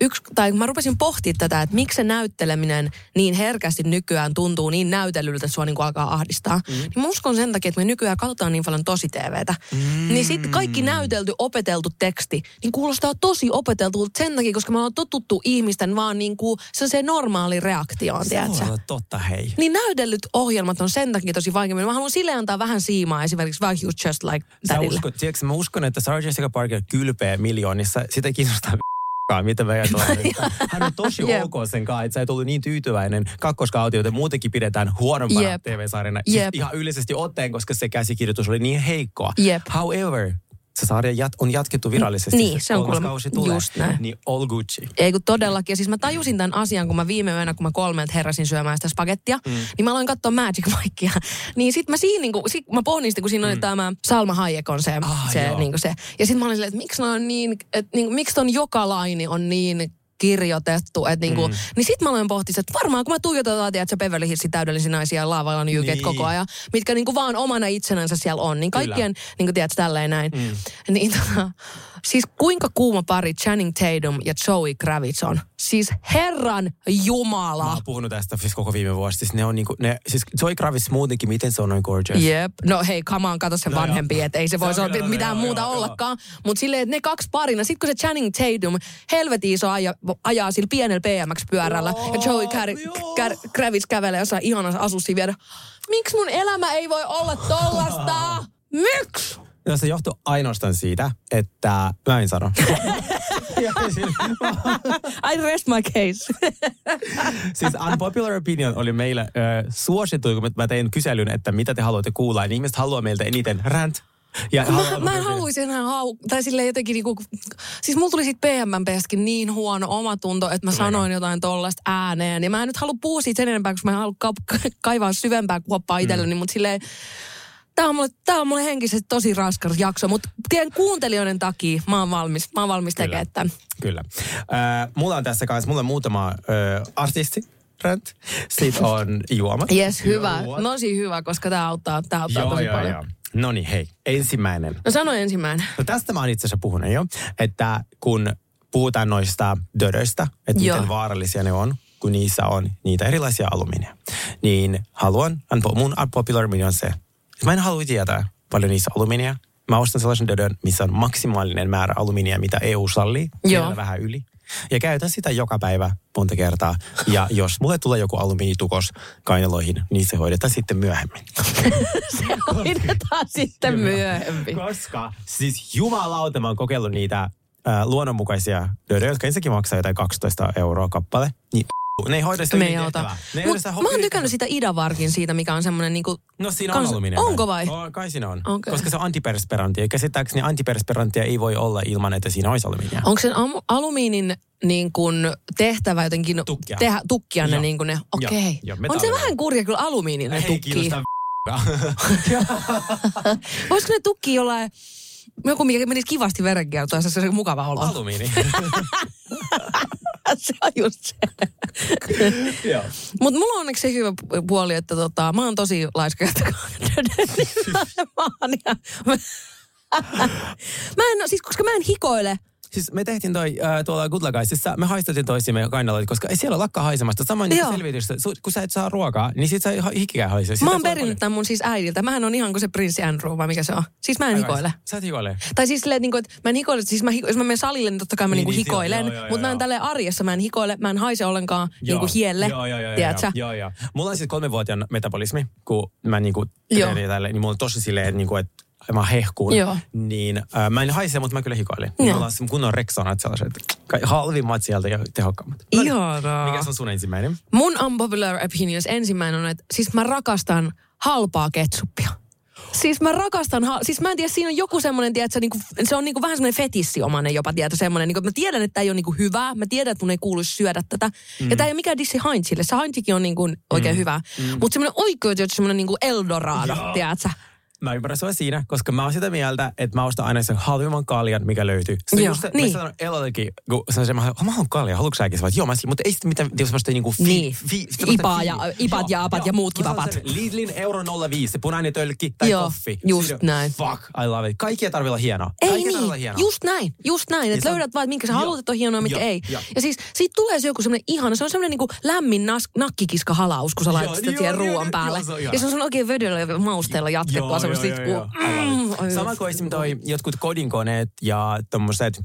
S6: yksi, tai mä rupesin pohtimaan tätä, että miksi se näytteleminen niin herkästi nykyään tuntuu niin näytellyltä, että sua niin kuin alkaa ahdistaa. Mm. Niin mä uskon sen takia, että me nykyään katsotaan niin paljon tosi TVtä. Mm. Niin sitten kaikki näytelty, opeteltu teksti, niin kuulostaa tosi opeteltulta sen takia, koska me ollaan totuttu ihmisten vaan niin kuin se normaali reaktioon,
S5: Se olla totta, hei.
S6: Niin näytellyt ohjelmat on sen takia tosi vaikea. Mä haluan sille antaa vähän siimaa esimerkiksi Huge Just Like
S5: Sä uskot, tiedätkö, mä uskon, että Sarah Jessica Parker kylpeä miljoonissa. Sitä ei kiinnostaa mitä me Hän on tosi
S6: Jep.
S5: ok sen kanssa, että sä et ollut niin tyytyväinen kakkoskauti, joten muutenkin pidetään huonompana
S6: Jep.
S5: TV-sarjana. Siis
S6: Jep.
S5: ihan yleisesti ottaen, koska se käsikirjoitus oli niin heikkoa.
S6: Jep.
S5: However, se sarja jat, on jatkettu virallisesti.
S6: Niin, se on
S5: kolmas
S6: kuulemma
S5: kausi tulee.
S6: just näin.
S5: Niin all Gucci.
S6: Ei kun todellakin. Ja siis mä tajusin tämän asian, kun mä viime yönä, kun mä kolmelta heräsin syömään sitä spagettia, mm. niin mä aloin katsoa Magic Mikea. Niin sit mä siinä niinku, sit mä pohdin sitä, kun siinä oli tämä Salma Hayek on se,
S5: Ah,
S6: se
S5: joo.
S6: niinku se. Ja sit mä olin silleen, että miksi on niin, että niinku, miksi ton joka laini on niin kirjoitettu, että niinku, mm. niin sit mä aloin pohtia, että varmaan kun mä tuijotetaan, tiedätkö, Beverly Hillsin täydellisiä naisia laavalla
S5: Niin.
S6: koko ajan, mitkä niinku vaan omana itsenänsä siellä on, niin kaikkien, niinku tiedätkö, tälleen näin. Mm. Niin tota, siis kuinka kuuma pari Channing Tatum ja Zoe Kravitz on? Siis herran
S5: Mä
S6: jumala.
S5: oon puhunut tästä siis koko viime vuosi. Siis ne on niinku, ne, siis Zoe Kravitz muutenkin, miten se on noin gorgeous.
S6: Jep. No hei, come on, kato se
S5: No
S6: vanhempi, että ei se
S5: Se
S6: voisi olla
S5: kyllä,
S6: mitään
S5: joo,
S6: muuta
S5: joo,
S6: ollakaan. Mutta silleen, että ne kaksi parina, sit kun se Channing Tatum helvetin iso aja, ajaa sillä pienellä BMX-pyörällä ja Joey Kar-. Kar- Kravitz kävelee jossain ihanassa asussa vielä. Miksi mun elämä ei voi olla tollasta? Miksi?
S5: No se johtuu ainoastaan siitä, että mä en sano.
S6: I rest my case.
S5: siis Unpopular Opinion oli meillä äh, suosittu, kun mä tein kyselyn, että mitä te haluatte kuulla. Niin ihmiset haluaa meiltä eniten rant. Ja
S6: Mä, mä en haluaisi enää hau... Tai silleen jotenkin niinku... Siis mulla tuli siitä PMMPstäkin niin huono omatunto, että mä sanoin jotain tollasta ääneen. Ja mä en nyt halua puhua siitä sen enempää, koska mä en halua ka- kaivaa syvempää kuoppaa itselleni. Mm. Mutta silleen... Tää on, mulle, tää on mulle henkisesti tosi raskas jakso, mutta teidän kuuntelijoiden takia mä oon valmis, mä oon valmis
S5: Kyllä.
S6: tekemään tämän.
S5: Kyllä. Äh, mulla on tässä kanssa, mulla on muutama äh, artisti rant. Sitten on juomat.
S6: Jes, hyvä.
S5: Juot.
S6: Tosi hyvä, koska tää auttaa, tää auttaa
S5: Joo,
S6: tosi
S5: joo,
S6: paljon.
S5: joo. No niin, hei. Ensimmäinen.
S6: No sano ensimmäinen.
S5: No tästä mä oon itse asiassa puhunut jo, että kun puhutaan noista dödöistä, että
S6: Joo.
S5: miten vaarallisia ne on, kun niissä on niitä erilaisia alumiinia, niin haluan, mun unpopular opinion on se, mä en halua tietää paljon niissä alumiinia. Mä ostan sellaisen dödön, missä on maksimaalinen määrä alumiinia, mitä EU sallii,
S6: Joo.
S5: vähän yli. Ja käytän sitä joka päivä monta kertaa. Ja jos mulle tulee joku alumiinitukos kainaloihin, niin se hoidetaan sitten myöhemmin.
S6: Se hoidetaan sitten myöhemmin.
S5: Koska siis jumalauta mä oon kokeillut niitä äh, luonnonmukaisia dödöjä, jotka ensinnäkin maksaa jotain 12 euroa kappale. Niin ne ei hoida sitä
S6: Me ei auta.
S5: Ne ei
S6: Mut mä oon tykännyt sitä Idavarkin siitä, mikä on semmoinen niinku...
S5: No siinä on
S6: kans-
S5: alumiinia.
S6: Onko vai?
S5: Oh, kai siinä on.
S6: Okei.
S5: Koska se on antipersperantti. Ja käsittääkseni antipersperanttia ei voi olla ilman, että siinä olisi alumiinia.
S6: Onko sen am- alumiinin niin kun tehtävä jotenkin
S5: Tukkia.
S6: tehdä tukkia ne niin kuin ne, okei.
S5: Joo,
S6: On se vähän kurja kyllä alumiininen
S5: Ei
S6: tukki.
S5: kiinnosta
S6: Voisiko ne tukki jollain, joku mikä menisi kivasti verenkiertoon, se on mukava olla.
S5: Alumiini.
S6: se on just se. Mutta mulla on onneksi se hyvä puoli, että tota, mä oon tosi laiska että mä mä en, siis koska mä en hikoile,
S5: Siis me tehtiin toi äh, tuolla Gutlagaisissa, me haistettiin toisimme kainaloita, koska ei siellä lakka haisemasta. Samoin niin
S6: Joo.
S5: selvitystä, su- kun sä et saa ruokaa, niin sit sä hikikään haise. Sitä
S6: Mä oon perinnyt tämän mun siis äidiltä. Mähän on ihan kuin se prinssi Andrew, vai mikä se on. Siis mä en
S5: paljon.
S6: hikoile.
S5: Sä et hikoile.
S6: Tai siis silleen, niin kuin, että mä en hikoile, siis mä, hiko- jos mä menen salille, niin totta kai mä
S5: Niin,
S6: niin,
S5: niin,
S6: hikoilen.
S5: joo, joo, joo,
S6: Mutta mä en
S5: joo.
S6: tälle arjessa, mä en hikoile, mä en haise ollenkaan niin kuin hielle.
S5: Joo, joo, joo,
S6: tiedätkö?
S5: joo, joo, joo. Mulla on siis kolmevuotiaan metabolismi, kun mä niinku
S6: Joo.
S5: treenin tälle, niin mulla on tosi silleen, että niinku, että mä hehkuun.
S6: Joo.
S5: Niin äh, mä en haise, mutta mä kyllä hikoilin.
S6: Joo.
S5: Mulla on kunnon reksonat sellaiset, halvimmat sieltä ja tehokkaammat.
S6: Ihanaa.
S5: Mikä on sun ensimmäinen?
S6: Mun unpopular opinions ensimmäinen on, että siis mä rakastan halpaa ketsuppia. Siis mä rakastan, ha- siis mä en tiedä, siinä on joku semmoinen, tiedätkö, niinku, se on niinku vähän semmoinen fetissiomainen jopa, tiedätkö, semmoinen, niinku, mä tiedän, että tämä ei ole niinku hyvää, mä tiedän, että mun ei kuuluisi syödä tätä. Mm. Ja tämä ei ole mikään dissi Heinzille, se Heinzikin on niinku oikein mm. hyvä. Mm. Mutta semmoinen oikein, semmoinen niinku Eldorado,
S5: Joo.
S6: tiedätkö?
S5: Mä ymmärrän sua siinä, koska mä oon sitä mieltä, että mä ostan aina sen halvimman kaljan, mikä löytyy. Se
S6: Joo,
S5: just se,
S6: niin.
S5: Mä sanon Elollekin, kun sanoin, että mä, mä haluan kalja, haluatko säkin? Sä joo, mä sanoin, mutta ei sitten mitään niinku semmoista niinku fi,
S6: Niin.
S5: fi, semmoista
S6: Ipaa ja- ipat ja apat ja muutkin
S5: Mä
S6: vapat.
S5: Lidlin euro 05, se punainen tölkki tai
S6: Joo,
S5: koffi.
S6: just
S5: Siinä-
S6: näin.
S5: Fuck, I love it. Kaikki ei tarvitse olla hienoa.
S6: Ei
S5: Kaikki ei tarvitse olla
S6: niin,
S5: hienoa.
S6: just näin, just näin. Että
S5: on-
S6: löydät vaan, minkä sä
S5: Joo.
S6: haluat, että on hienoa, mitkä
S5: Joo,
S6: ei.
S5: joo.
S6: Ja siis siitä tulee se joku semmoinen ihana, se on semmoinen niinku lämmin nakkikiska halaus, kun sä laitat sitä
S5: joo,
S6: siihen
S5: joo,
S6: ruoan
S5: joo,
S6: päälle.
S5: joo,
S6: ja se on oikein vedellä ja mausteella jatkettua
S5: joo, joo, joo. It.
S6: Mm,
S5: Sama kuin esim. toi jotkut kodinkoneet ja tommoset,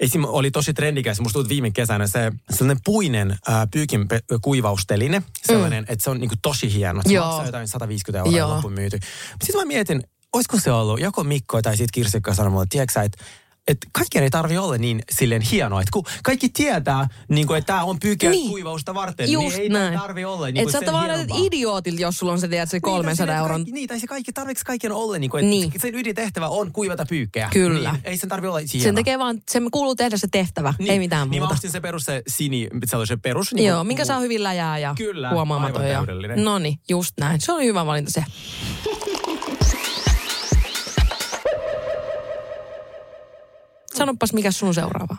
S5: esim. oli tosi trendikäs, musta tuli viime kesänä se sellainen puinen äh, pyykin pe- kuivausteline, sellainen, että se on niinku tosi hieno. Se
S6: Joo.
S5: maksaa jotain 150 euroa
S6: Joo.
S5: loppuun myyty. Sitten mä mietin, olisiko se ollut, joko Mikko tai sitten Kirsi, joka sanoi mulle, tiedätkö sä, että että kaikkien ei tarvi olla niin silleen hienoa. Että kun kaikki tietää, niin kuin, että tämä on pyykiä
S6: Niin.
S5: kuivausta varten,
S6: Just
S5: niin ei
S6: näin.
S5: tarvi olla niin
S6: Et
S5: kuin
S6: sä tavallaan idiootilta, jos sulla on se, tiedät, se
S5: Niin, tai
S6: 300
S5: silleen,
S6: euron.
S5: Kaikki, niin, tai se kaikki, tarvitsi kaikkien olla niin kuin, että
S6: Niin.
S5: sen ydintehtävä on kuivata pyykkejä.
S6: Kyllä.
S5: Niin, ei sen tarvi olla hieno.
S6: Sen tekee vaan, sen kuuluu tehdä se tehtävä,
S5: niin,
S6: ei mitään
S5: Niin mä
S6: muuta.
S5: ostin se perus, se sini, se oli se perus. Niin
S6: Joo, minkä saa hyvin läjää ja
S5: Kyllä,
S6: huomaamaton.
S5: aivan
S6: Ja...
S5: täydellinen.
S6: No niin, just näin. Se oli hyvä valinta se. Sanopas, mikä sun seuraava?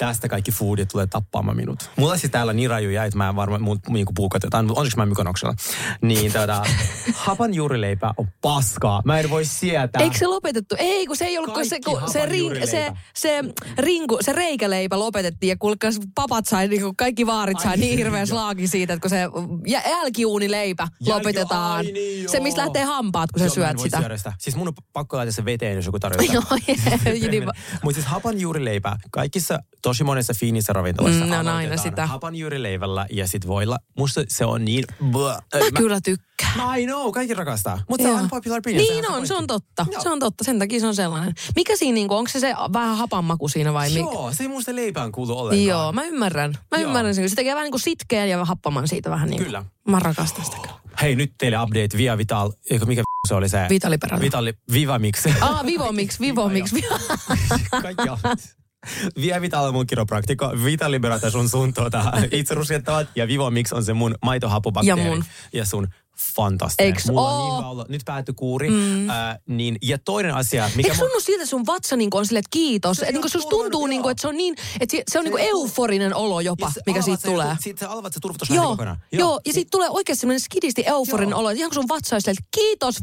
S5: Tästä kaikki foodit tulee tappaamaan minut. Mulla siis täällä niin rajuja, että mä en varmaan mun niinku puukotetaan, mutta onneksi mä en mykonoksella. Niin tota, hapan juurileipä on paskaa. Mä en voi sietää.
S6: Eikö se lopetettu? Ei, kun se ei ollut, kun se, kun se,
S5: hapan
S6: ring,
S5: juurileipä.
S6: se, se, ringu, se reikäleipä lopetettiin ja kuulkaas papat sai, niin kuin kaikki vaarit sai
S5: Ai
S6: niin
S5: niin,
S6: hirveän slaagi siitä, että kun se jä- jälkiuunileipä
S5: Jälki-
S6: lopetetaan.
S5: ai niin,
S6: se,
S5: joo.
S6: mistä lähtee hampaat, kun sä
S5: Joo, mä en
S6: syöt sitä.
S5: syödä sitä. Siis mun on pakko laittaa se veteen, jos joku tarjoaa.
S6: Va-
S5: Mutta siis hapanjuurileipä, kaikissa tosi monessa fiinissä ravintolassa
S6: Mm, ne on aina sitä.
S5: hapanjuurileivällä ja sit voilla. Musta se on niin... Blah.
S6: Mä kyllä tykkään.
S5: I know, kaikki rakastaa. Mutta se on popular opinion.
S6: Niin on, se on totta.
S5: Joo.
S6: Se on totta, sen takia se on sellainen. Mikä siinä, niinku, onko se se vähän hapanmaku siinä vai mikä?
S5: Joo, se ei musta leipään kuulu ollenkaan.
S6: Joo, mä ymmärrän. Mä
S5: Joo.
S6: ymmärrän sen. Se tekee vähän niin kuin sitkeän ja happaman siitä vähän niin.
S5: Kyllä.
S6: Mä rakastan sitä kyllä.
S5: Hei, nyt teille update Via Vital, eikö mikä se oli se?
S6: Vitali Perälä.
S5: Vitali, Viva Mix.
S6: Ah, Vivomix, Vivomix.
S5: Kaikki on. Via Vital on mun kiropraktikko, Vita Liberata sun sun tuota, itse ruskettavat ja Vivo Mix on se mun maitohapubakteeri.
S6: Ja mun.
S5: Ja sun fantastinen.
S6: Eiks
S5: Mulla on
S6: oo?
S5: niin hyvä olo. Nyt päättyi kuuri. Mm. Äh, niin, ja toinen asia, mikä
S6: Eikö tunnu siltä, että sun vatsa niin on silleen, että kiitos?
S5: Se
S6: Että niin
S5: on
S6: susta tuntuu, niin kuin,
S5: joo.
S6: että se on niin, että se, se on niin kuin euforinen olo jopa,
S5: Ja se
S6: mikä siitä tulee.
S5: Siitä se alvat se turvotus
S6: Joo,
S5: kokonaan.
S6: joo, ja sitten tulee oikeasti semmoinen skidisti euforinen
S5: Joo.
S6: olo, ihan kun sun vatsa olisi silleen, että kiitos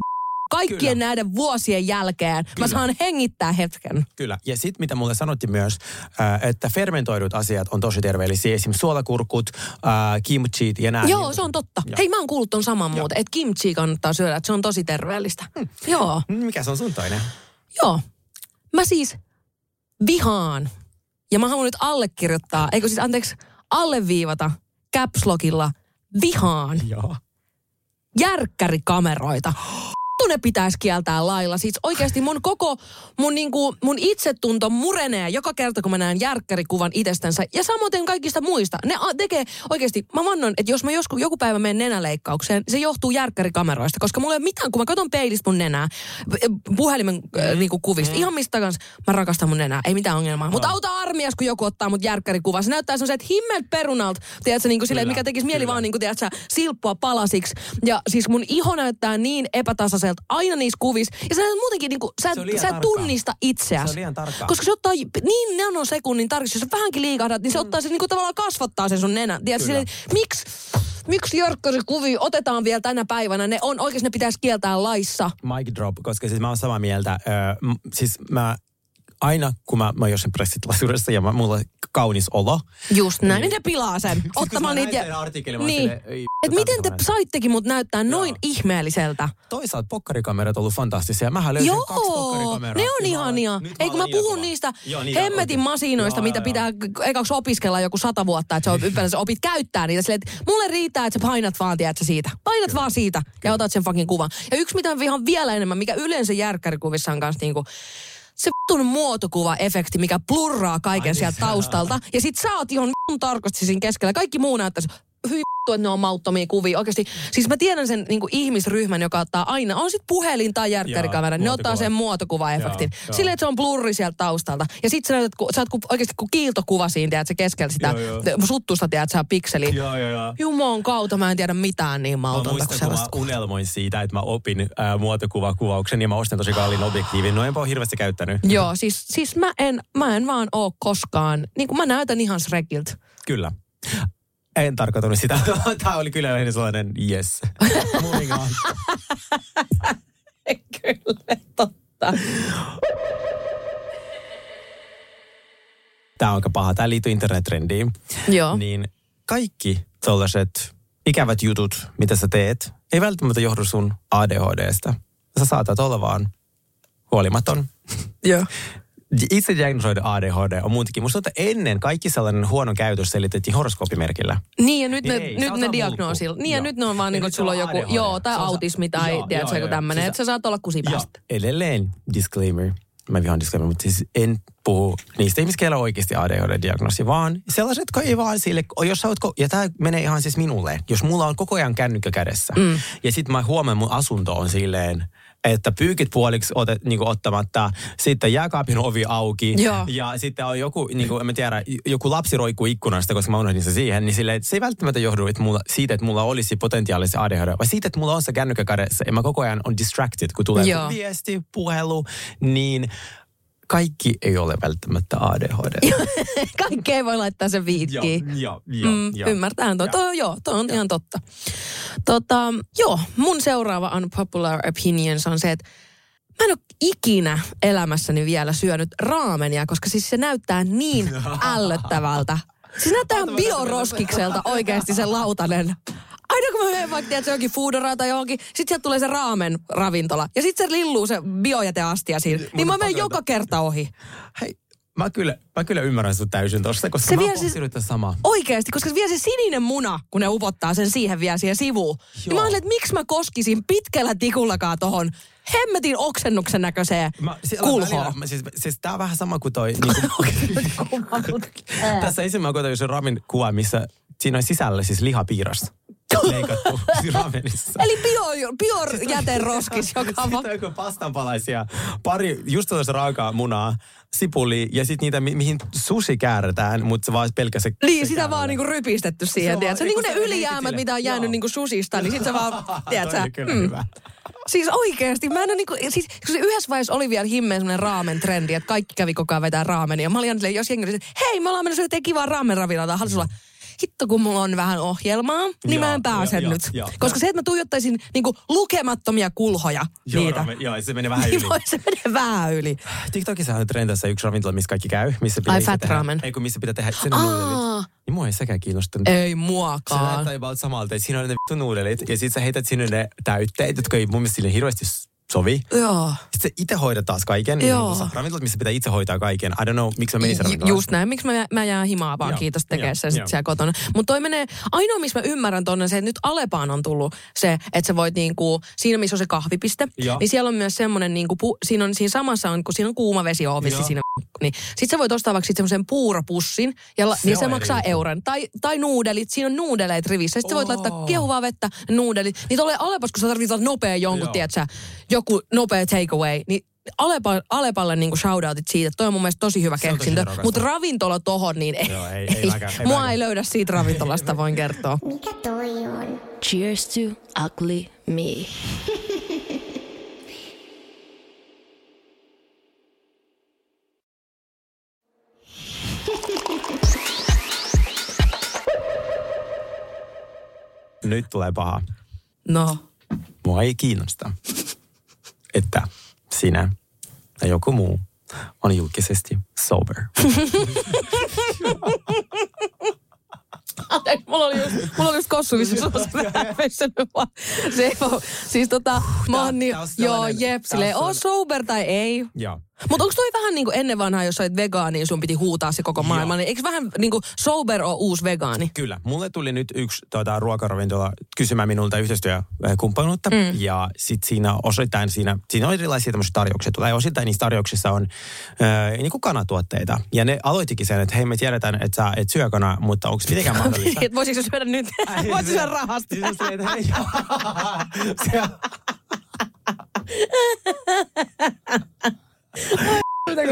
S6: kaikkien
S5: Kyllä.
S6: näiden vuosien jälkeen. Mä
S5: Kyllä.
S6: saan hengittää hetken.
S5: Kyllä. Ja sitten mitä mulle sanottiin myös, äh, että fermentoidut asiat on tosi terveellisiä. Esimerkiksi suolakurkut, äh, kimchit ja nämä.
S6: Joo, se on totta.
S5: Joo.
S6: Hei, mä oon kuullut ton saman muuten, että kimchi kannattaa syödä, että se on tosi terveellistä. Joo,
S5: Mm, Mikä se on sun toinen?
S6: joo. Mä siis vihaan, ja mä haluan nyt allekirjoittaa, eikö siis anteeksi, alleviivata caps vihaan
S5: Joo.
S6: järkkärikameroita. Vittu ne pitäisi kieltää lailla. Siis oikeasti mun koko, mun, niinku, mun itsetunto murenee joka kerta, kun mä näen järkkärikuvan itsestänsä. Ja samoin kaikista muista. Ne a- tekee oikeasti, mä vannon, että jos mä joskus joku päivä menen nenäleikkaukseen, se johtuu järkkärikameroista. Koska mulla ei ole mitään, kun mä katson peilistä mun nenää, puhelimen mm. niinku kuvista, ihan mistä kanssa mä rakastan mun nenää, ei mitään ongelmaa. Mutta auta armias, kun joku ottaa mut järkkärikuvaa. Se näyttää semmoiset himmel perunalta, tiedätkö, niinku silleen, mikä tekisi mieli vaan niinku, tiedätkö, silppua palasiksi. Ja siis mun iho näyttää niin epätasaiselta aina niissä kuvissa. Ja sä muutenkin, niinku, sä,
S5: Se on liian
S6: sä et
S5: tarkkaa.
S6: tunnista itseäsi.
S5: Se on liian tarkkaa.
S6: Koska se ottaa niin nanosekunnin tarkistus, jos sä vähänkin liikahdat, niin se ottaa sen niinku tavallaan kasvattaa sen sun nenän. Tiedätkö, silleen, miksi, miksi kuvia otetaan vielä tänä päivänä? Ne on oikeasti ne pitäisi kieltää laissa.
S5: Mic drop, koska siis mä oon samaa mieltä. Öö, m- siis mä aina, kun mä, mä oon jossain pressitilaisuudessa ja mä, mulla on kaunis olo.
S6: Just näin, niin ne pilaa sen.
S5: kun
S6: Ottamaan niitä.
S5: mä oon
S6: niin.
S5: silleen,
S6: Et miten te saittekin mut näyttää noin ihmeelliseltä?
S5: Toisaalta pokkarikamerat on ollut fantastisia. Mähän löysin kaksi
S6: Joo,
S5: pokkarikameraa.
S6: ne on
S5: Ja
S6: ihania.
S5: nyt
S6: Ei kun mä puhun niistä
S5: Joo, niitä
S6: hemmetin masinoista,
S5: Joo,
S6: mitä
S5: joo,
S6: pitää ekaksi opiskella joku sata vuotta, että sä opit, ylipäänsä opit käyttää niitä. Silleen, että mulle riittää, että sä painat vaan, tiedätkö, siitä. Painat vaan siitä ja otat sen fucking kuvan. Ja yksi, mitä mä vihaan vielä enemmän, mikä yleensä järkkärikuvissa on kanssa niinku, se vittun muotokuva-efekti, mikä blurraa kaiken sieltä taustalta. Ja sit sä oot ihan tarkasti siinä keskellä. Kaikki muu näyttäisi hyi että ne on mauttomia kuvia. Oikeasti, siis mä tiedän sen niin ihmisryhmän, joka ottaa aina, on sit puhelin tai järkkärikamera, ne ottaa sen muotokuva-efektin. Silleen, että se on blurri sieltä taustalta. Ja sit sä näytät, kun, sä oot ku, oikeasti kuin kiiltokuva siinä, tiedät, sä keskellä sitä
S5: Joo, joo.
S6: t- suttusta, tiedät, sä pikseli.
S5: Joo, joo, joo.
S6: Jumalan kautta mä en tiedä mitään niin
S5: Mä
S6: mautonta
S5: muistan,
S6: kuin
S5: kun mä unelmoin siitä, että mä opin äh, muotokuvakuvauksen ja mä ostin tosi kalliin objektiivin. No enpä ole hirveästi käyttänyt.
S6: Joo, siis, siis mä, en, mä en vaan oo koskaan, niin kuin mä näytän ihan Shrekiltä.
S5: Kyllä. En tarkoitanut sitä. Tämä oli kyllä lähinnä sellainen yes. Moving on.
S6: Kyllä, totta.
S5: Tämä on aika paha. Tämä liittyy internettrendiin.
S6: Joo.
S5: Niin kaikki tällaiset ikävät jutut, mitä sä teet, ei välttämättä johdu sun ADHDstä. Sä saatat olla vaan huolimaton.
S6: Joo.
S5: Itse diagnosoida ADHD on muutenkin. Musta että ennen kaikki sellainen huono käytös selitettiin horoskoopimerkillä.
S6: Niin ja nyt ne,
S5: ei,
S6: nyt ne diagnoosilla. Niin ja
S5: Joo.
S6: nyt ne on vaan
S5: Ja
S6: niin kuin, sulla on joku,
S5: ADHD.
S6: joo, tai autismi tai
S5: Joo,
S6: tiedätkö,
S5: joo,
S6: joku
S5: joo.
S6: tämmöinen,
S5: Siis-
S6: että sä saat olla kusipäästä.
S5: Ja edelleen disclaimer. Mä vihaan disclaimer, mutta siis en puhu niistä ihmisistä, joilla on oikeasti ADHD-diagnoosi, vaan sellaiset, jotka ei vaan sille, jos sä oot, ko- ja tämä menee ihan siis minulle, jos mulla on koko ajan kännykkä kädessä, mm. ja sitten mä huomaan, mun asunto on silleen, että pyykit puoliksi otet, niin ottamatta, sitten jääkaapin ovi auki,
S6: Joo.
S5: ja sitten on joku, niin kuin, en mä tiedä, joku lapsi roikkuu ikkunasta, koska mä unohdin se siihen, niin että se ei välttämättä johdu että mulla, siitä, että mulla olisi potentiaalisesti ADHD, vaan siitä, että mulla on se kännykkä kädessä, ja mä koko ajan on distracted, kun tulee
S6: Joo.
S5: viesti, puhelu, niin kaikki ei ole välttämättä ADHD.
S6: Kaikki ei voi laittaa sen viitkiin.
S5: joo, joo,
S6: Mm,
S5: joo.
S6: toi, joo, toi on ihan totta. Tota, joo, mun seuraava unpopular opinions on se, että mä en ole ikinä elämässäni vielä syönyt raamenia, koska siis se näyttää niin ällöttävältä. Siis näyttää ihan bioroskikselta oikeasti se lautanen. Aina kun mä menen vaikka tiedät, johonkin foodoraa tai johonkin, sit sieltä tulee se raamen ravintola. Ja sit se lilluu se biojäteastia siinä. Niin mä menen joka kerta ohi.
S5: Hei, mä kyllä, mä kyllä ymmärrän sut täysin tosta, koska
S6: Se
S5: mä oon
S6: siis-
S5: samaa.
S6: Oikeasti, koska se vie se sininen muna, kun ne upottaa sen siihen vielä siihen sivuun. Niin mä ajattelin, että miksi mä koskisin pitkällä tikullakaan tohon hemmetin oksennuksen näköiseen
S5: Mä,
S6: kulhoon.
S5: välillä- mä siis, siis tää on vähän sama kuin toi... Niin kuin, tässä ensin mä koitan just ramin kuva, missä siinä on sisällä siis lihapiiras leikattu siinä ramenissa.
S6: Eli bio, biojäteroskis, joka on
S5: Sitten on pastanpalaisia, pari just tällaista raakaa munaa, sipuli ja sitten niitä, mi- mihin sushi käärätään, mutta se vaan pelkä se...
S6: Niin,
S5: se
S6: sitä vaan
S5: käärällä.
S6: niinku rypistetty
S5: Se
S6: siihen,
S5: on
S6: tiedätkö?
S5: vaan-
S6: Niin kuin ne
S5: kun sä
S6: ylijäämät, mitä on jäänyt niinku susista, niin sit se vaan, tiedätkö?
S5: Kyllä hyvä.
S6: Siis oikeesti, mä en ole niinku, siis kun se yhdessä vaiheessa oli vielä himmeen semmoinen raamen trendi, että kaikki kävi koko ajan vetää raamenia. Mä olin aina jos jengi oli, että hei, me ollaan mennessä tekemään kivaa raamen ravinolta. Haluaisin olla, hitto kun mulla on vähän ohjelmaa, niin mä
S5: Joo,
S6: en pääse nyt.
S5: joo, joo.
S6: Koska se, että mä tuijottaisin niinku lukemattomia kulhoja
S5: Joo,
S6: niitä.
S5: rame- joo, se menee vähän yli.
S6: Niin voi se menee vähän yli.
S5: TikTokissa on trendissä yksi ravintola, missä kaikki käy. Missä pitää
S6: Ai, fat
S5: tehdä,
S6: ramen.
S5: Ei kun missä pitää tehdä sen nuudelit. Niin mua ei sekään kiinnostanut.
S6: Ei
S5: Se
S6: muakaan.
S5: näyttää about samalta, että siinä on ne vittu nuudelit ja sit sä heität sinne ne täytteet, jotka ei mun mielestä sille hirveästi sovi.
S6: Joo.
S5: Sitten se itse hoidat taas kaiken.
S6: Joo.
S5: Niin Ravintolat, missä pitää itse hoitaa kaiken. I don't know, miksi mä
S6: Ju-
S5: ravintolaan.
S6: Just näin. Miksi mä, mä jään himaa vaan
S5: Joo,
S6: kiitos tekee sen sit
S5: joo.
S6: siellä kotona. Mutta toi menee, ainoa missä mä ymmärrän tonne on se, että nyt Alepaan on tullut se, että sä voit niinku, siinä missä on se kahvipiste,
S5: Joo.
S6: niin siellä on myös semmoinen, niinku, pu, siinä on siinä samassa on, kun siinä on kuuma vesi siinä, niin sit sä voit ostaa vaikka sit semmoisen puuropussin, ja la,
S5: Se
S6: niin se maksaa
S5: eri.
S6: euron. Tai, tai nuudelit, siinä on nuudeleet rivissä. Sitten sä voit laittaa kiehuvaa vettä, nuudelit. Niin tulee Alepas, kun sä tarvitset nopea jonkun,
S5: Joo.
S6: tiedätkö, joku nopea takeaway, niin Alepa, Alepalle niinku shoutoutit siitä. Toi on mun mielestä tosi hyvä keksintö. Mutta ravintola tohon, niin ei,
S5: Joo, ei- ei mäkään, ei
S6: mua
S5: mäkään.
S6: ei löydä siitä ravintolasta, voin kertoa.
S7: Mikä toi on?
S8: Cheers to ugly me.
S5: Nyt tulee paha.
S6: No,
S5: Mua ei kiinnosta, että sinä tai joku muu on julkisesti sober.
S6: Anteeksi, mulla oli just, mulla oli just kossuissa vaan. Se ei oo, siis tota, mä oon niin,
S5: on
S6: joo, jep,
S5: on
S6: silleen,
S5: sellainen-
S6: sober tai ei.
S5: Joo.
S6: Mutta onko toi vähän niin kuin ennen vanhaa, jos olit vegaani, sun piti huutaa se koko maailma, niin eikö vähän niin kuin sober on uusi vegaani?
S5: Kyllä. Mulle tuli nyt yksi tuota, ruokaravintola kysymään minulta yhteistyökumppanuutta. Mm. Ja sitten siinä osittain siinä, siinä on erilaisia tämmöisiä tarjouksia. Tai osittain niissä tarjouksissa on äh, niin kuin kanatuotteita. Ja ne aloittikin sen, että hei me tiedetään, että sä et syö kanaa, mutta onko mitenkään mahdollista?
S6: Et voisiko syödä nyt? Voisiko syödä rahasta?
S5: Siis silleen, että hei, se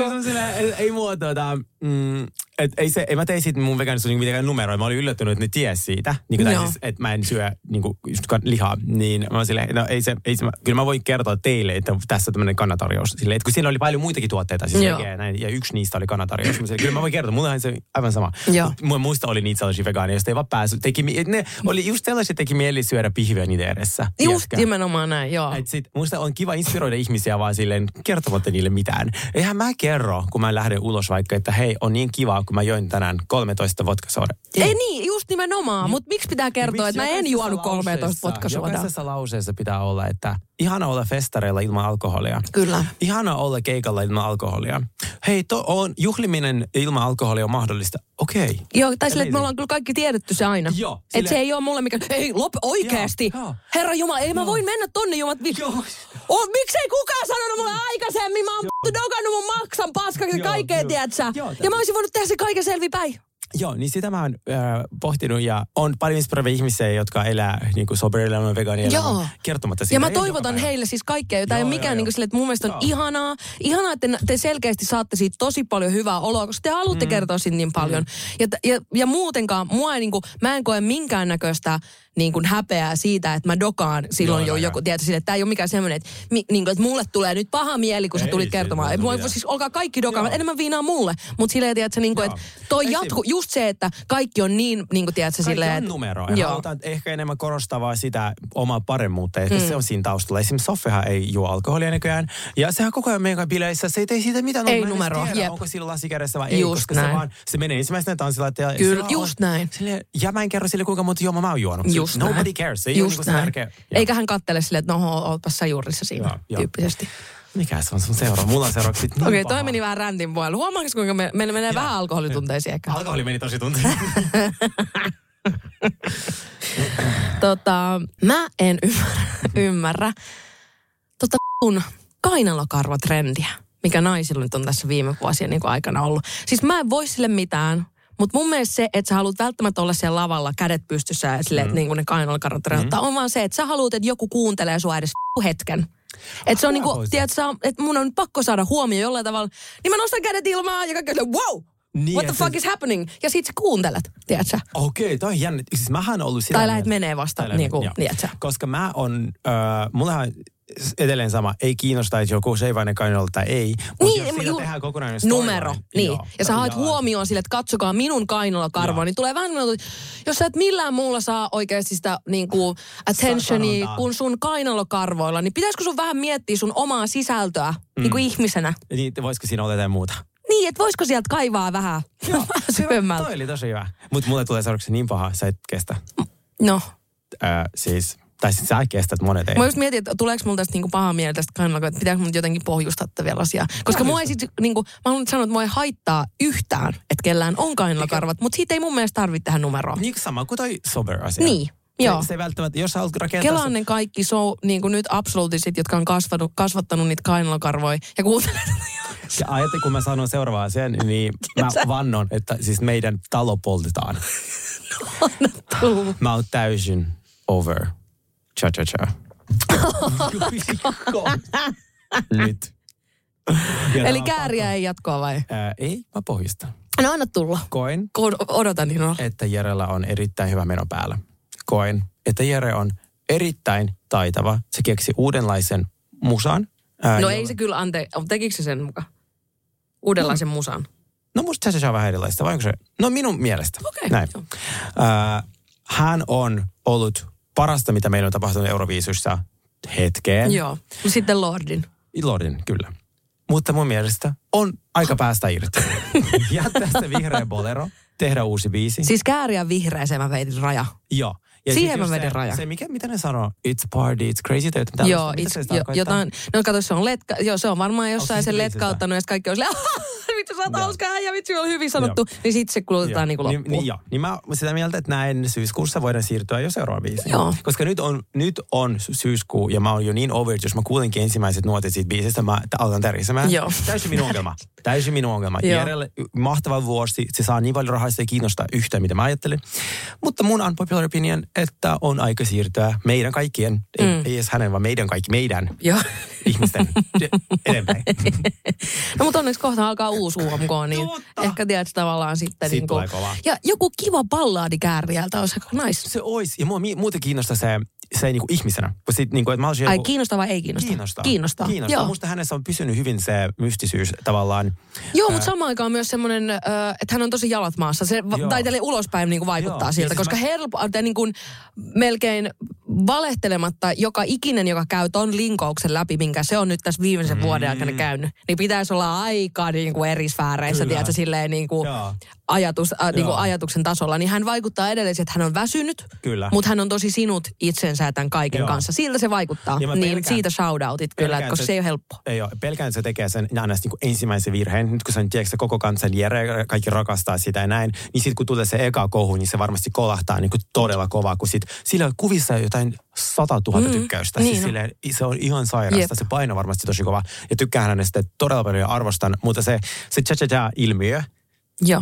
S5: on- Se ei, mua tuota, mm, et ei, se, ei mä tein siitä mun vegaanisuus niinku mitenkään numeroa. Mä olin yllättynyt, että ne ties siitä. Niin kuin, siis, että mä en syö niin kan- lihaa. Niin mä silleen, no ei se, ei se, kyllä mä voin kertoa teille, että tässä on tämmöinen kanatarjous. Silleen, että kun siinä oli paljon muitakin tuotteita, siis vegeä, näin, ja yksi niistä oli kanatarjous. Mä silleen, kyllä mä voin kertoa, mullahan se aivan sama. Mun muista oli niitä sellaisia vegaaneja, joista ei vaan päässyt. Teki, ne oli just sellaisia, teki mieli syödä pihviä niiden edessä.
S6: Just
S5: tiedätkö?
S6: nimenomaan näin, joo.
S5: Et sit, musta on kiva inspiroida ihmisiä vaan silleen kertomatta niille mitään. Eihän mä kerro, kun mä lähden ulos vaikka, että hei, on niin kiva, kun mä join tänään 13 vodkasooda.
S6: Ei niin, just nimenomaan. Mutta miksi pitää kertoa, että mä en juonut 13
S5: lauseessa-
S6: vodkasuodaa?
S5: Jokaisessa lauseessa pitää olla, että ihana olla festareilla ilman alkoholia.
S6: Kyllä.
S5: Ihana olla keikalla ilman alkoholia. Hei, to on juhliminen ilman alkoholia on mahdollista. Okei. Okay.
S6: Joo, tai silleen, että me ollaan kyllä kaikki tiedetty se aina.
S5: Joo,
S6: Että
S5: silleen-
S6: se ei ole mulle mikään, ei lop, oikeasti.
S5: Joo, joo.
S6: Herra Jumala, ei mä voin mennä tonne jumat. Vi-
S5: Joo.
S6: Oh, miksei kukaan sanonut mulle aikaisemmin? Mä oon dogannut mun maksan paskaksi ja
S5: Joo,
S6: kaikkea,
S5: joo.
S6: tiedät sä?
S5: Joo,
S6: Ja mä olisin voinut tehdä se kaiken selvipäin.
S5: Joo, niin sitä mä oon äh, pohtinut ja on paljon inspiroivia ihmisiä, jotka elää niin kuin sober-elämän, vegaanielämän,
S6: Joo.
S5: kertomatta siitä.
S6: Ja mä toivotan heille siis kaikkea, jota ei ole mikään
S5: joo,
S6: niin
S5: joo.
S6: sille, että mun mielestä on
S5: Joo.
S6: ihanaa. Ihanaa, että te selkeästi saatte siitä tosi paljon hyvää oloa, koska te haluatte mm. kertoa siitä niin paljon. Mm. Ja, ja, ja muutenkaan, mua ei niin kuin, mä en koe minkäännäköistä niin kuin häpeää siitä, että mä dokaan silloin
S5: Joo,
S6: jo
S5: joo,
S6: joku, tiedätkö, sille, että tämä ei ole mikään semmoinen, että, mi, niin kuin, että mulle tulee nyt paha mieli, kun sä
S5: Ei,
S6: tulit
S5: se ei
S6: kertomaan. Ei,
S5: mitään.
S6: siis olkaa kaikki dokaamat,
S5: Joo.
S6: enemmän viinaa mulle. Mutta silleen, tiedätkö, niin kuin, että toi
S5: Ei
S6: jatku, just se, että kaikki on niin, niin kuin, tiedätkö,
S5: Kaikki
S6: silleen,
S5: on
S6: että...
S5: numero. Ja halutaan ehkä enemmän korostaa vaan sitä omaa paremmuutta. Ehkä mm. se on siinä taustalla. Esimerkiksi Soffehan ei juo alkoholia nykyään. Ja sehän koko ajan meidän bileissä. Se ei tee siitä mitään.
S6: Ei numeroa,
S5: Tiedä, onko sillä lasi kädessä vai ei.
S6: Just
S5: koska
S6: näin.
S5: se vaan, se menee ensimmäisenä tanssilla.
S6: Kyllä, just
S5: on-
S6: näin.
S5: Ja mä en kerro sille, kuinka monta juomaa mä oon juonut.
S6: Just
S5: Nobody
S6: näin.
S5: cares. Se ei
S6: Just
S5: ole niin
S6: näin.
S5: tärkeä.
S6: Eikä hän kattele silleen, että no, ootpas sä juurissa siinä,
S5: Joo, joo.
S6: tyyppisesti.
S5: Mikä se on sun seuraava? Mulla on seuraavaksi niin
S6: Okei, okay,
S5: paha.
S6: toi meni vähän räntin puolella. Huomaatko, kuinka me, meillä menee vähän alkoholitunteisiin ehkä?
S5: Alkoholi meni tosi tunteen.
S6: Tota, mä en ymmärrä, ymmärrä tota kun kainalokarvatrendiä, mikä naisilla nyt on tässä viime vuosien niin aikana ollut. Siis mä en voi sille mitään, mutta mun mielestä se, että sä haluat välttämättä olla siellä lavalla kädet pystyssä ja sille, mm. että niin kuin ne kainalokarvat mm. on vaan se, että sä haluat, että joku kuuntelee sua edes hetken. Että se on niinku, tiedätkö, että mun on pakko saada huomio jollain tavalla. Niin mä nostan kädet ilmaan ja kaikki on silleen, wow!
S5: Niin,
S6: What the fuck
S5: se-
S6: is happening? Ja sit sä kuuntelet, tiedätkö?
S5: Okei, toi on jännä. Siis mähän ollut sitä
S6: Tai lähdet menee vasta,
S5: Tai
S6: niin kuin, tiedätkö?
S5: Koska mä on, äh, mullahan edelleen sama, ei kiinnosta, että joku seivainen kainalolla tai ei. Mutta
S6: Niin,
S5: jos siitä
S6: ju-
S5: tehdään kokonainen
S6: numero.
S5: storyline,
S6: Niin.
S5: joo,
S6: ja sä haet
S5: joo.
S6: huomioon sille, että katsokaa minun kainalokarvoa, niin tulee vähän että jos sä et millään muulla saa oikeasti sitä niin kuin attentionia
S5: Sanontaa.
S6: kuin sun kainalokarvoilla, niin pitäisikö sun vähän miettiä sun omaa sisältöä mm. niin kuin ihmisenä?
S5: Niin, voisiko siinä olla jotain muuta?
S6: Niin, että voisiko sieltä kaivaa vähän, vähän syvemmältä?
S5: Toi oli tosi hyvä. Mutta mulle tulee seuraavaksi niin paha, sä et kestä.
S6: No,
S5: Äh, siis, Tai siis sä kestät monet ei.
S6: Mä just mietin, että tuleeko mulla tästä niinku paha mieli tästä kainalokarvasta, että pitääkö mun jotenkin pohjustaa vielä asiaa. Koska mua ei sit, niinku, mä haluan sanoa, että mua ei haittaa yhtään, että kellään on kainalokarvat, mutta siitä ei mun mielestä tarvitse tähän numeroon.
S5: Niin sama kuin toi sober-asia.
S6: Niin, joo.
S5: Se, se välttämättä, jos sä haluat rakentaa...
S6: Kelaan ne kaikki so, niin kuin nyt absolutisit, jotka on kasvanut, kasvattanut niitä kainalokarvoja ja kuuntelee
S5: Ja ajattelin, kun mä sanon seuraavaa asian, niin mä vannon, että siis meidän talo poltetaan. Mä oon täysin over. Cha cha cha. Nyt. Ja
S6: Eli kääriä ei jatkoa vai?
S5: Ää, ei, mä pohjistan.
S6: No anna tulla.
S5: Koen,
S6: Ko- Odotan innolla.
S5: että Jerellä on erittäin hyvä meno päällä. Koen, että Jere on erittäin taitava. Se keksi uudenlaisen musan. Ää,
S6: No
S5: jolla-
S6: ei se kyllä ante, tekikö se sen mukaan? Uudenlaisen musan.
S5: No musta se on vähän erilaista, vai onko se? No minun mielestä.
S6: Okei,
S5: Näin.
S6: joo.
S5: Äh, hän on ollut parasta, mitä meillä on tapahtunut Euroviisussa hetkeen.
S6: Joo. Sitten Lordin.
S5: Lordin, kyllä. Mutta mun mielestä on aika päästä irti. Jättää se vihreä bolero, tehdä uusi biisi.
S6: Siis kääriä vihreäseen mä veitin raja.
S5: Joo. Ja
S6: Siihen mä vedin
S5: se,
S6: rajan.
S5: Se, mikä, mitä ne sanoo? It's party, it's crazy. Tai jotain
S6: Joo, it's,
S5: se
S6: jo, jotain, no kato, se on letka, joo, se on varmaan jossain sen letkauttanut, ja kaikki on silleen, vittu sä oot
S5: Joo.
S6: hauska äijä, vittu on hyvin sanottu, niin sitten se kulutetaan niin kuin loppuun.
S5: niin, joo. niin mä sitä mieltä, että näin syyskuussa voidaan siirtyä jo seuraavaan biisiin.
S6: Joo.
S5: Koska nyt on, nyt on sy- syyskuu ja mä oon jo niin over, jos mä kuulenkin ensimmäiset nuotit siitä biisistä, mä alkan tärisemään.
S6: Joo.
S5: Täysin minun ongelma. Täysin minun ongelma.
S6: Joo.
S5: Järjelle mahtava vuosi. Se saa niin paljon rahaa, se ei kiinnosta yhtään, mitä mä ajattelin. Mutta mun unpopular opinion, että on aika siirtyä meidän kaikkien, ei,
S6: Mm.
S5: ei edes hänen, vaan meidän kaikki, meidän
S6: Joo.
S5: Ihmisten eteenpäin.
S6: No mutta onneksi kohta alkaa uusi UMK, niin
S5: Totta.
S6: ehkä tiedät tavallaan sitten.
S5: Siitä
S6: niin
S5: kova.
S6: Ja joku kiva ballaadi kääriältä olisi aika nice.
S5: Se ois. Ja mua mi- muuten kiinnostaa se, se niinku ihmisenä. Sit, niinku, että mä olisin
S6: Ai
S5: joku-
S6: kiinnostaa vai ei kiinnosta?
S5: Kiinnostaa.
S6: Kiinnostaa.
S5: Kiinnostaa.
S6: Joo,
S5: Musta hänessä on pysynyt hyvin se mystisyys tavallaan.
S6: Joo mutta samaan aikaan myös semmoinen, että hän on tosi jalat maassa. Se
S5: Joo.
S6: tai tälle ulospäin niin kuin vaikuttaa
S5: Joo.
S6: Siltä,
S5: siis
S6: koska
S5: mä-
S6: helpo, tai niin kuin melkein valehtelematta joka ikinen, joka käy ton linkouksen läpi, minkä se on nyt tässä viimeisen mm. vuoden aikana käynyt, niin pitäisi olla aika niin kuin eri sfääreissä, tiedätkö, silleen niin kuin
S5: Joo.
S6: Ajatus, äh, niin kuin ajatuksen tasolla, niin hän vaikuttaa edelleen, että hän on väsynyt,
S5: Kyllä.
S6: mutta hän on tosi sinut itsensä tämän kaiken
S5: Joo.
S6: kanssa. Siltä se vaikuttaa. Niin
S5: pelkään-
S6: siitä shoutoutit kyllä,
S5: pelkään,
S6: koska
S5: että-
S6: se ei ole helppo.
S5: Ei ole. Pelkään, että se tekee sen aina niin ensimmäisen virheen. Nyt kun se on tiedätkö, koko kansan Jere, kaikki rakastaa sitä ja näin, niin sitten kun tulee se eka kohu, niin se varmasti kolahtaa niin kuin todella kovaa, kun sit, sillä on kuvissa jotain 100 000 mm, tykkäystä.
S6: niin
S5: siis
S6: on.
S5: silleen, se on ihan sairasta.
S6: Jep.
S5: Se paino varmasti tosi kova. Ja tykkään hänestä todella paljon ja arvostan. Mutta se, se cha-cha-cha-ilmiö,
S6: Joo.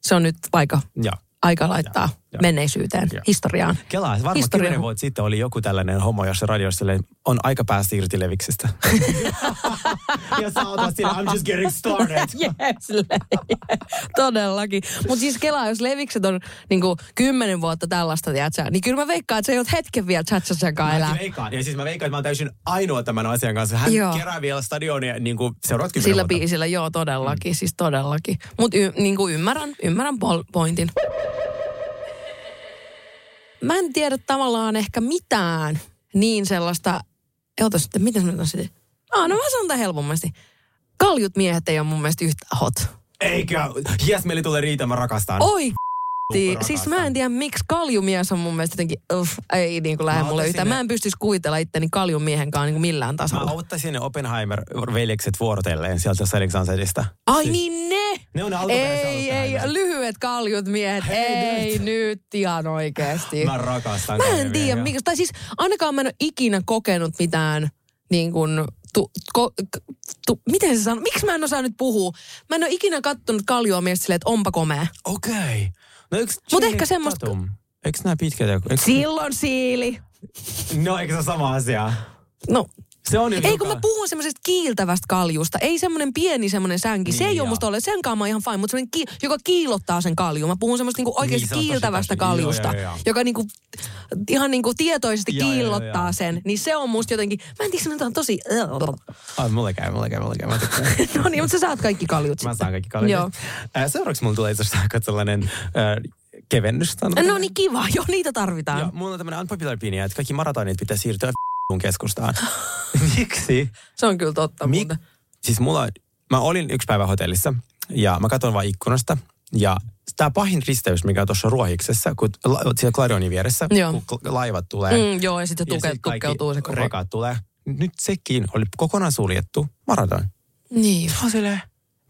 S6: Se on nyt aika,
S5: ja
S6: aika laittaa.
S5: Joo, joo.
S6: menneisyyteen,
S5: Joo.
S6: historiaan.
S5: Kelaa, varmaan
S6: Historia.
S5: kymmenen vuotta sitten oli joku tällainen homo, jossa radiossa on aika päästä irti leviksestä. ja sä oot I'm just getting started.
S6: Yes, todellakin. Mutta siis kelaa, jos levikset on niinku kymmenen vuotta tällaista, tiedätkö, niin kyllä mä veikkaan, että se ei ole hetken vielä chatsachakaa elää.
S5: Mä veikkaan. Ja siis mä veikkaan, että mä oon täysin ainoa tämän asian kanssa. Hän
S6: Joo.
S5: kerää vielä stadionia niin kuin seuraavat kymmenen
S6: Sillä
S5: vuotta.
S6: biisillä, joo, todellakin, mm. siis todellakin. Mutta y- niinku ymmärrän, ymmärrän pol- pointin. Mä en tiedä tavallaan ehkä mitään niin sellaista, ota sitten, miten mä sitten? Ah, no mä sanon tämän helpommasti. Kaljut miehet ei ole mun mielestä yhtä hot.
S5: Eikä. Jes, meillä tulee riitä, mä rakastan.
S6: Oi
S5: Rakastan.
S6: Siis mä en tiedä, miksi kaljumies on mun mielestä jotenkin, uff, ei niin kuin lähde
S5: Mä
S6: mulle yhtään.
S5: ne-
S6: Mä en pystyisi kuvitella itteni kaljumiehen kanssa niin kuin millään
S5: Mä
S6: tasolla.
S5: ottaisin ne Oppenheimer-veljekset vuorotelleen sieltä Alexanderista.
S6: Ai
S5: Siis-
S6: niin ne!
S5: Ne on
S6: Ei, ei, lyhyet kaljut miehet.
S5: Hei,
S6: ei nyt ihan oikeesti.
S5: Mä rakastan
S6: Mä en tiedä, miksi. Tai siis ainakaan mä en ole ikinä kokenut mitään niin kuin, tu, ko, tu, miten se sanoo? Miksi mä en osaa nyt puhua? Mä en ole ikinä kattonut kaljua miestä silleen, että onpa komea.
S5: Okei. Okay. No yks
S6: Mut
S5: Channing
S6: ehkä semmoista-
S5: Tatum? Eikö nämä pitkät joku?
S6: Silloin siili.
S5: No eikö se ole sama asia?
S6: No,
S5: Se on
S6: Ei kun mä puhun semmoisesta kiiltävästä kaljusta. Ei semmoinen pieni semmoinen sänki. se
S5: Niin,
S6: ei
S5: joo.
S6: ole musta ole. Sen kanssa mä oon ihan fine. Mutta semmoinen, ki- joka kiilottaa sen kalju. Mä puhun semmoista niinku oikeasti
S5: Niin, se on
S6: kiiltävästä
S5: tosi- joo,
S6: kaljusta.
S5: joo, joo.
S6: Joka niinku, ihan niinku tietoisesti
S5: Joo, joo,
S6: kiillottaa
S5: joo.
S6: sen. Niin se on musta jotenkin, mä en tiedä sanotaan tosi...
S5: Ai, mulle käy, mulle käy, mulle käy.
S6: No niin, mutta sä saat kaikki kaljut
S5: Mä saan kaikki kaljut.
S6: Joo.
S5: Äh, seuraavaksi mulla tulee itse asiassa sellainen äh, kevennys. sanotaan.
S6: No niin kiva, joo niitä tarvitaan.
S5: Ja mulla on tämmöinen unpopular opinion, että kaikki maratonit pitää siirtyä keskustaan. Miksi?
S6: Se on kyllä totta
S5: Mik,
S6: muuten.
S5: siis mulla, mä olin yksi päivä hotellissa ja mä katson vaan ikkunasta ja tämä pahin risteys, mikä on tuossa Ruohiksessa, kun la, siellä Gladionin vieressä,
S6: Joo.
S5: kun laivat tulee.
S6: Mm, joo, ja sitten tuke,
S5: sit kaikki
S6: tukkeutuu se koko...
S5: rekat tulee. Nyt sekin oli kokonaan suljettu maraton.
S6: Niin.
S5: Mä oon silleen,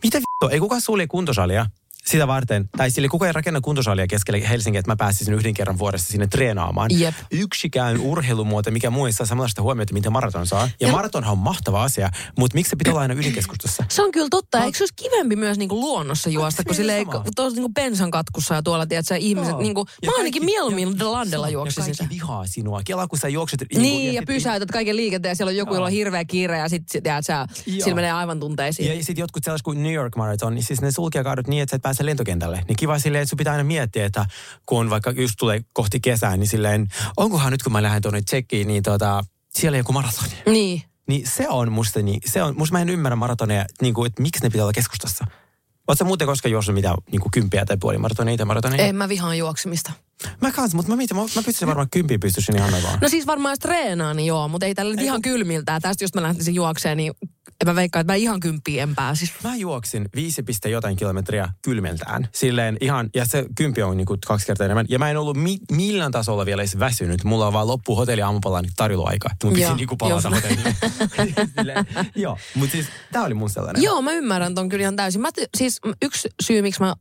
S5: mitä vittua, ei kukaan sulje kuntosalia sitä varten. Tai sille kukaan ei rakenna kuntosalia keskelle Helsinkiä, että mä pääsisin yhden kerran vuodessa sinne treenaamaan.
S6: Jep.
S5: Yksikään urheilumuoto, mikä muu ei saa samanlaista huomiota, mitä maraton saa. Ja,
S6: Ja-
S5: ja maratonhan on mahtava asia, mutta miksi se pitää olla aina ydinkeskustassa?
S6: Se on kyllä totta. Eikö se olisi kivempi myös niinku luonnossa juosta, kun
S5: sama?
S6: tuossa niinku bensan katkussa ja tuolla, tiedätkö, ihmiset,
S5: Joo.
S6: niinku,
S5: Ja
S6: mä ainakin
S5: kaikki-
S6: mieluummin
S5: ja-
S6: landella
S5: ja
S6: juoksisin
S5: kaikki
S6: sitä.
S5: vihaa sinua. Kela, kun sä juokset.
S6: Niin, ja
S5: sit-
S6: pysäytät kaiken liikenteen, siellä on joku, jolla on hirveä kiire ja sitten tiedät sä,
S5: Joo.
S6: sillä menee aivan tunteisiin.
S5: Ja sitten jotkut sellaiset kuin New York Marathon, niin siis ne sulkee kaadut niin, että sä et pääse lentokentälle. Niin kiva silleen, että sun pitää aina miettiä, että kun on vaikka just tulee kohti kesää, niin silleen, onkohan nyt kun mä lähden tuonne tsekkiin, niin tota, siellä joku maratoni.
S6: Niin.
S5: Niin se on musta niin, se on, musta mä en ymmärrä maratoneja, niin kuin, että miksi ne pitää olla keskustassa. Oletko muuten koskaan juossut mitään niin kuin kymppiä tai puolimaratoneja, tai maratoneja?
S6: En mä vihaan juoksemista.
S5: Mä kanssa, mutta mä mietin, mä, mä pystyisin varmaan kymppiä pystyisin ihan vaan.
S6: No siis varmaan jos treenaa, niin joo, mutta ei tällä ihan kylmiltään. Tästä jos mä lähtisin juokseen, niin en mä veikkaan, että mä ihan kymppiin en pääsis.
S5: Mä juoksin 5, piste jotain kilometriä kylmeltään. Silleen ihan, ja se kympi on niinku kaksi kertaa enemmän. Ja mä en ollut mi- millään tasolla vielä edes väsynyt. Mulla on vaan loppu hotelli aamupalan tarjoiluaika. Mun piti niinku palata hotelliin. Joo, mutta siis tää oli mun sellainen.
S6: Joo, mä ymmärrän ton kyllä ihan täysin. Mä, ty- siis yksi syy, miksi mä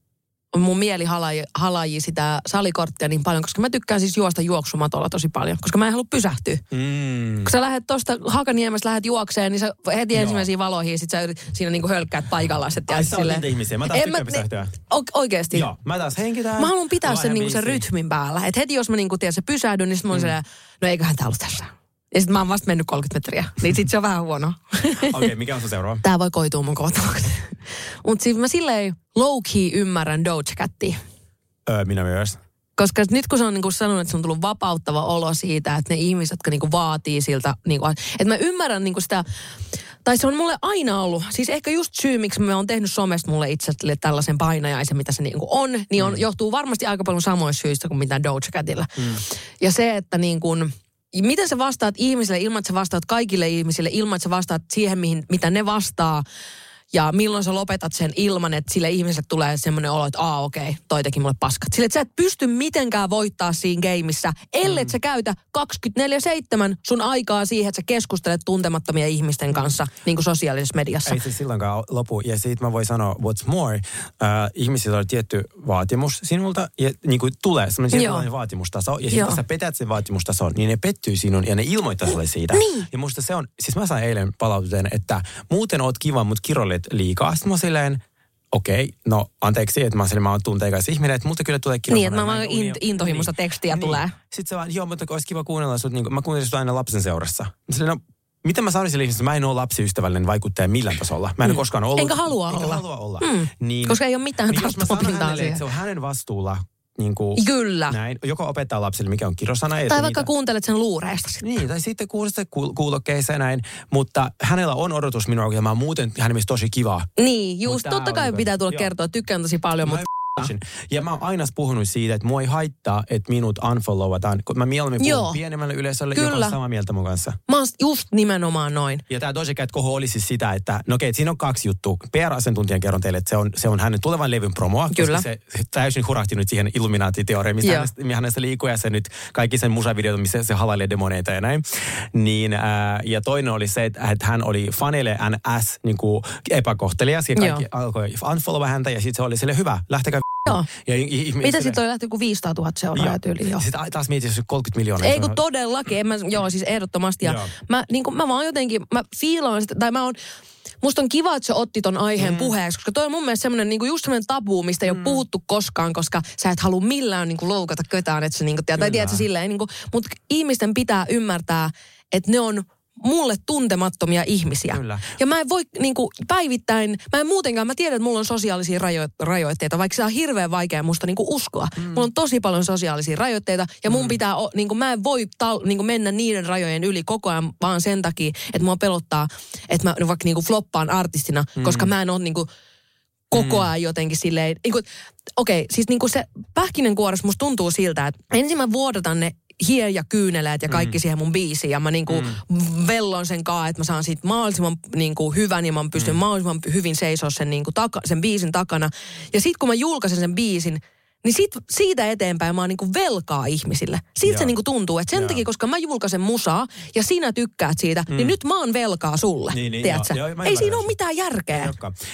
S6: mun mieli halaji, halaji sitä salikorttia niin paljon, koska mä tykkään siis juosta juoksumatolla tosi paljon, koska mä en halua pysähtyä.
S5: Mm.
S6: Kun sä lähdet tosta Hakaniemestä lähdet juokseen, niin sä heti
S5: Joo.
S6: ensimmäisiin valoihin, sit sä yrit, siinä niinku hölkkäät paikallaan. Sit,
S5: Ai sä niitä ihmisiä. Mä taas
S6: En
S5: tykkään pysähtyä.
S6: o- Oikeesti.
S5: Joo, mä taas henkitään.
S6: Mä haluan pitää sen, niinku sen rytmin päällä. Et heti jos mä niinku, tiedän, se pysähdyn, niin sit mä oon mm. no eiköhän tää ollut tässä. Ja sit mä oon vasta mennyt 30 metriä. Niin sit se on vähän huono.
S5: Okei, okay, mikä on sun seuraava?
S6: Tää voi koitua mun kohtaloksi. Mut siis mä silleen low-key ymmärrän Doja Catia.
S5: Öö, minä myös.
S6: Koska nyt kun se on niinku sanonut, että se on tullut vapauttava olo siitä, että ne ihmiset, jotka niinku vaatii siltä, niinku, että mä ymmärrän niinku sitä, tai se on mulle aina ollut, siis ehkä just syy, miksi mä oon tehnyt somesta mulle itselle tällaisen painajaisen, mitä se niinku on, niin on, johtuu varmasti aika paljon samoista syistä kuin mitä Doja Catilla. Mm. Ja se, että niin kuin, miten sä vastaat ihmisille ilman, että sä vastaat kaikille ihmisille, ilman, että sä vastaat siihen, mihin, mitä ne vastaa, ja milloin sä lopetat sen ilman, että sille ihmiselle tulee semmoinen olo, että aa okei, okay, toi teki mulle paskat. Sille, että sä et pysty mitenkään voittaa siinä gameissa, ellei mm. sä käytä 24-7 sun aikaa siihen, että sä keskustelet tuntemattomia ihmisten kanssa niin kuin sosiaalisessa mediassa.
S5: Ei se silloinkaan lopu. Ja siitä mä voin sanoa, what's more, äh, ihmisillä on tietty vaatimus sinulta, ja niin kuin tulee semmoinen vaatimustaso, ja sitten sä petät sen vaatimustason, niin ne pettyy sinun, ja ne ilmoittaa sulle siitä.
S6: Niin.
S5: Ja musta se on, siis mä sain eilen palaututeen, että muuten oot kiva, mutta kiroilet liikaa. Sitten mä oon silleen, okei, no anteeksi, että mä, oon silleen, mä oon tunteikas ihminen, että multa kyllä tulee
S6: Niin, että mä
S5: kirosana,
S6: vaan
S5: en unia-
S6: int- intohimoista tekstiä tulee.
S5: Sitten se vaan, joo, mutta olisi kiva kuunnella sut, niin kuin, mä kuuntelin sut aina lapsen seurassa. Mä silleen, no, miten mä sanoisin sille ihmiselle, että mä en ole lapsiystävällinen vaikuttaja millään tasolla. Mä en mm. koskaan ollut.
S6: Enkä halua
S5: enkä
S6: olla.
S5: halua olla.
S6: Mm.
S5: Niin,
S6: Koska ei ole mitään
S5: niin
S6: tarttumapintaa siihen.
S5: se on hänen vastuulla niin kuin,
S6: Kyllä.
S5: näin, joko opettaa lapselle, mikä on kirosana.
S6: Tai vaikka
S5: niitä-
S6: kuuntelet sen luureesta sitten.
S5: niin, tai sitten kuulet kuul- kuulokkeissa ja näin. Mutta hänellä on odotus minua, ja mä muuten mielestä tosi kiva.
S6: Niin, just.
S5: tää
S6: Totta kai pitää tulla
S5: joo.
S6: kertoa, että tykkään tosi paljon,
S5: Mä
S6: mutta
S5: Ja mä oon aina puhunut siitä, että mua ei haittaa, että minut unfollowataan. Mä mieluummin puhun
S6: Joo.
S5: pienemmälle yleisölle, joka
S6: Kyllä.
S5: on samaa mieltä mun kanssa.
S6: mä oon just nimenomaan noin.
S5: Ja tämä Doja Cat koho oli siis sitä, että no okei, siinä on kaksi juttua. PR-asiantuntijan kerron teille, että se on, se on hänen tulevan levyn promoa.
S6: Kyllä.
S5: Koska se, se täysin hurahti nyt siihen Illuminati-teoriaan, mistä
S6: Joo.
S5: hänestä, hänestä liikkuu ja se nyt kaikki sen musavideot, missä se halailee demoneita ja näin. Niin, ää, ja toinen oli se, että, että hän oli faneille NS niin kuin epäkohtelias ja kaikki
S6: Joo.
S5: alkoi unfollowa häntä ja sitten se oli sille hyvä, lähtekää
S6: Joo.
S5: ja, i- i-
S6: Mitä sitten toi lähti joku 500 000 seuraajaa tyyliin? Joo.
S5: Sitten taas mietin, jos se 30 miljoonaa.
S6: Ei kun todellakin, en mä, joo siis ehdottomasti. Ja
S5: Joo.
S6: mä, niin kuin, mä vaan jotenkin, mä fiilaan sitä, tai mä oon, musta on kiva, että se otti ton aiheen mm. puheeksi, koska toi on mun mielestä semmoinen niin just semmoinen tabu, mistä ei mm. ole puhuttu koskaan, koska sä et halua millään niin kuin loukata ketään, että se niin kuin, tai tiedät sä silleen, niin kuin, mutta ihmisten pitää ymmärtää, että ne on mulle tuntemattomia ihmisiä.
S5: Kyllä.
S6: Ja mä en voi niin kuin, päivittäin, mä en muutenkaan, mä tiedän, että mulla on sosiaalisia rajo- rajoitteita, vaikka se on hirveän vaikea musta niin kuin uskoa. Mm. Mulla on tosi paljon sosiaalisia rajoitteita ja mun mm. pitää, niin kuin, mä en voi tal- niin kuin mennä niiden rajojen yli koko ajan vaan sen takia, että mua pelottaa, että mä vaikka niin kuin floppaan artistina, mm. koska mä en ole niin kuin, koko ajan jotenkin silleen, niin kuin, okei, siis niin kuin se pähkinänkuoressa musta tuntuu siltä, että ensin mä vuodatan ne hien ja kyyneleet ja kaikki mm. siihen mun biisiin. Ja mä niinku mm. vellon sen kaa, että mä saan siitä mahdollisimman niinku hyvän ja mä pystyn mm. mahdollisimman hyvin seisoo sen, niinku taka, sen biisin takana. Ja sit kun mä julkaisen sen biisin, niin sit, siitä eteenpäin mä oon niinku velkaa ihmisille. Siitä se
S5: Joo.
S6: niinku tuntuu, että sen
S5: Joo.
S6: takia, koska mä julkaisen musaa ja sinä tykkäät siitä, mm. niin nyt mä oon velkaa sulle.
S5: Niin, niin,
S6: tiedätkö?
S5: joo, joo,
S6: Ei siinä ole mitään järkeä.
S5: Ei.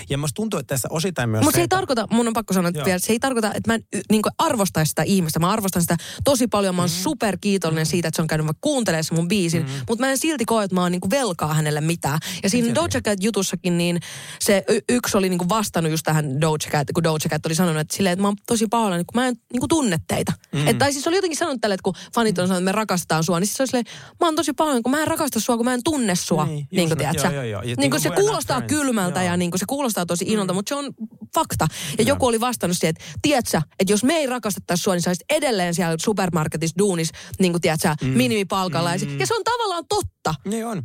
S5: Ja musta tuntuu, että tässä osittain myös
S6: Mutta se ei
S5: että-
S6: tarkoita, mun on pakko sanoa että vielä, se ei tarkoita, että mä en niin arvostaisi sitä ihmistä. Mä arvostan sitä tosi paljon. Mä oon mm. superkiitollinen siitä, että se on käynyt vaikka kuuntelemaan mun biisin. Mm. Mutta mä en silti koe, että mä oon niin velkaa hänelle mitään. Ja siinä Doja Cat jutussakin, niin se y- yksi oli niin vastannut just tähän Doja Cat, kun Doja Cat oli sanonut, että, silleen, että mä oon tosi pahoillani, kun mä en niin tunne teitä. Mm. Et, tai siis oli jotenkin sanonut tälle, että kun fanit on sanonut, että me rakastetaan sua, niin siis se oli silleen, mä oon tosi pahoillani, kun mä en rakasta sua, kun mä en tunne sua.
S5: Niin,
S6: Niin,
S5: just
S6: niin kuin,
S5: näin.
S6: tiedätkö?
S5: Joo, joo, joo. Ja
S6: Niin
S5: niin
S6: kuin
S5: kuin
S6: se kuulostaa kylmältä
S5: Joo.
S6: ja niin kuin se kuulostaa tosi inolta, mutta se on fakta. Ja joku oli vastannut siihen, että tiedätkö, että jos me ei rakastettaisi sua, niin sä edelleen siellä supermarketissa duunis, niin kuin tiedätkö, mm. minimipalkalla. Ja, se- ja se on tavallaan totta.
S5: Niin on.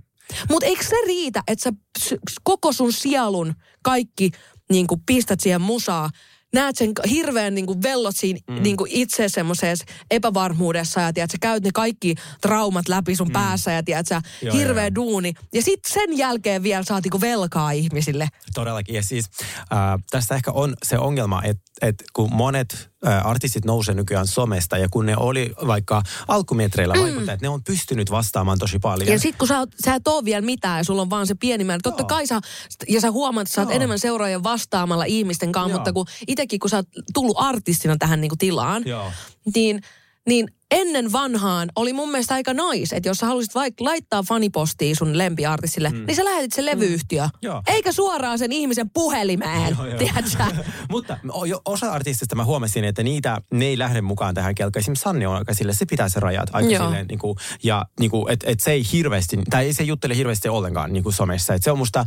S6: Mutta eikö se riitä, että sä koko sun sielun kaikki niin kuin pistät siihen musaa, näet sen hirveän niin kuin vellot siinä mm. niin kuin itse semmoisessa epävarmuudessa ja tiedät, sä käyt ne kaikki traumat läpi sun mm. päässä ja tiedät, sä,
S5: Joo,
S6: hirveä
S5: joo.
S6: duuni. Ja sitten sen jälkeen vielä saat niin kuin velkaa ihmisille.
S5: Todellakin. Ja siis äh, tässä ehkä on se ongelma, että, että kun monet artistit nousee nykyään somesta ja kun ne oli vaikka alkumetreillä mm. vaikuttajat, ne on pystynyt vastaamaan tosi paljon.
S6: Ja sitten kun sä, oot, sä et ole vielä mitään ja sulla on vaan se pieni määrä. Totta
S5: Joo.
S6: kai sä, ja sä huomaat, että sä oot
S5: Joo.
S6: enemmän seuraajia vastaamalla ihmisten kanssa,
S5: Joo.
S6: mutta kun itsekin kun sä oot tullut artistina tähän niinku tilaan,
S5: Joo.
S6: niin, niin ennen vanhaan oli mun mielestä aika nais, että jos sä haluaisit vaikka laittaa fanipostia sun lempiartistille, mm. niin sä lähetit sen levyyhtiö.
S5: Joo.
S6: Eikä suoraan sen ihmisen puhelimeen,
S5: Joo, joo.
S6: tiedätkö?
S5: Mutta osa artistista mä huomasin, että niitä, ne ei lähde mukaan tähän kelkkaan. Esimerkiksi Sanni on aika sille, se pitää se rajat aika
S6: Joo.
S5: silleen, niin kuin, ja niin kuin, et, et se ei hirveästi, tai ei se juttele hirveästi ollenkaan niin kuin somessa. Et se on musta,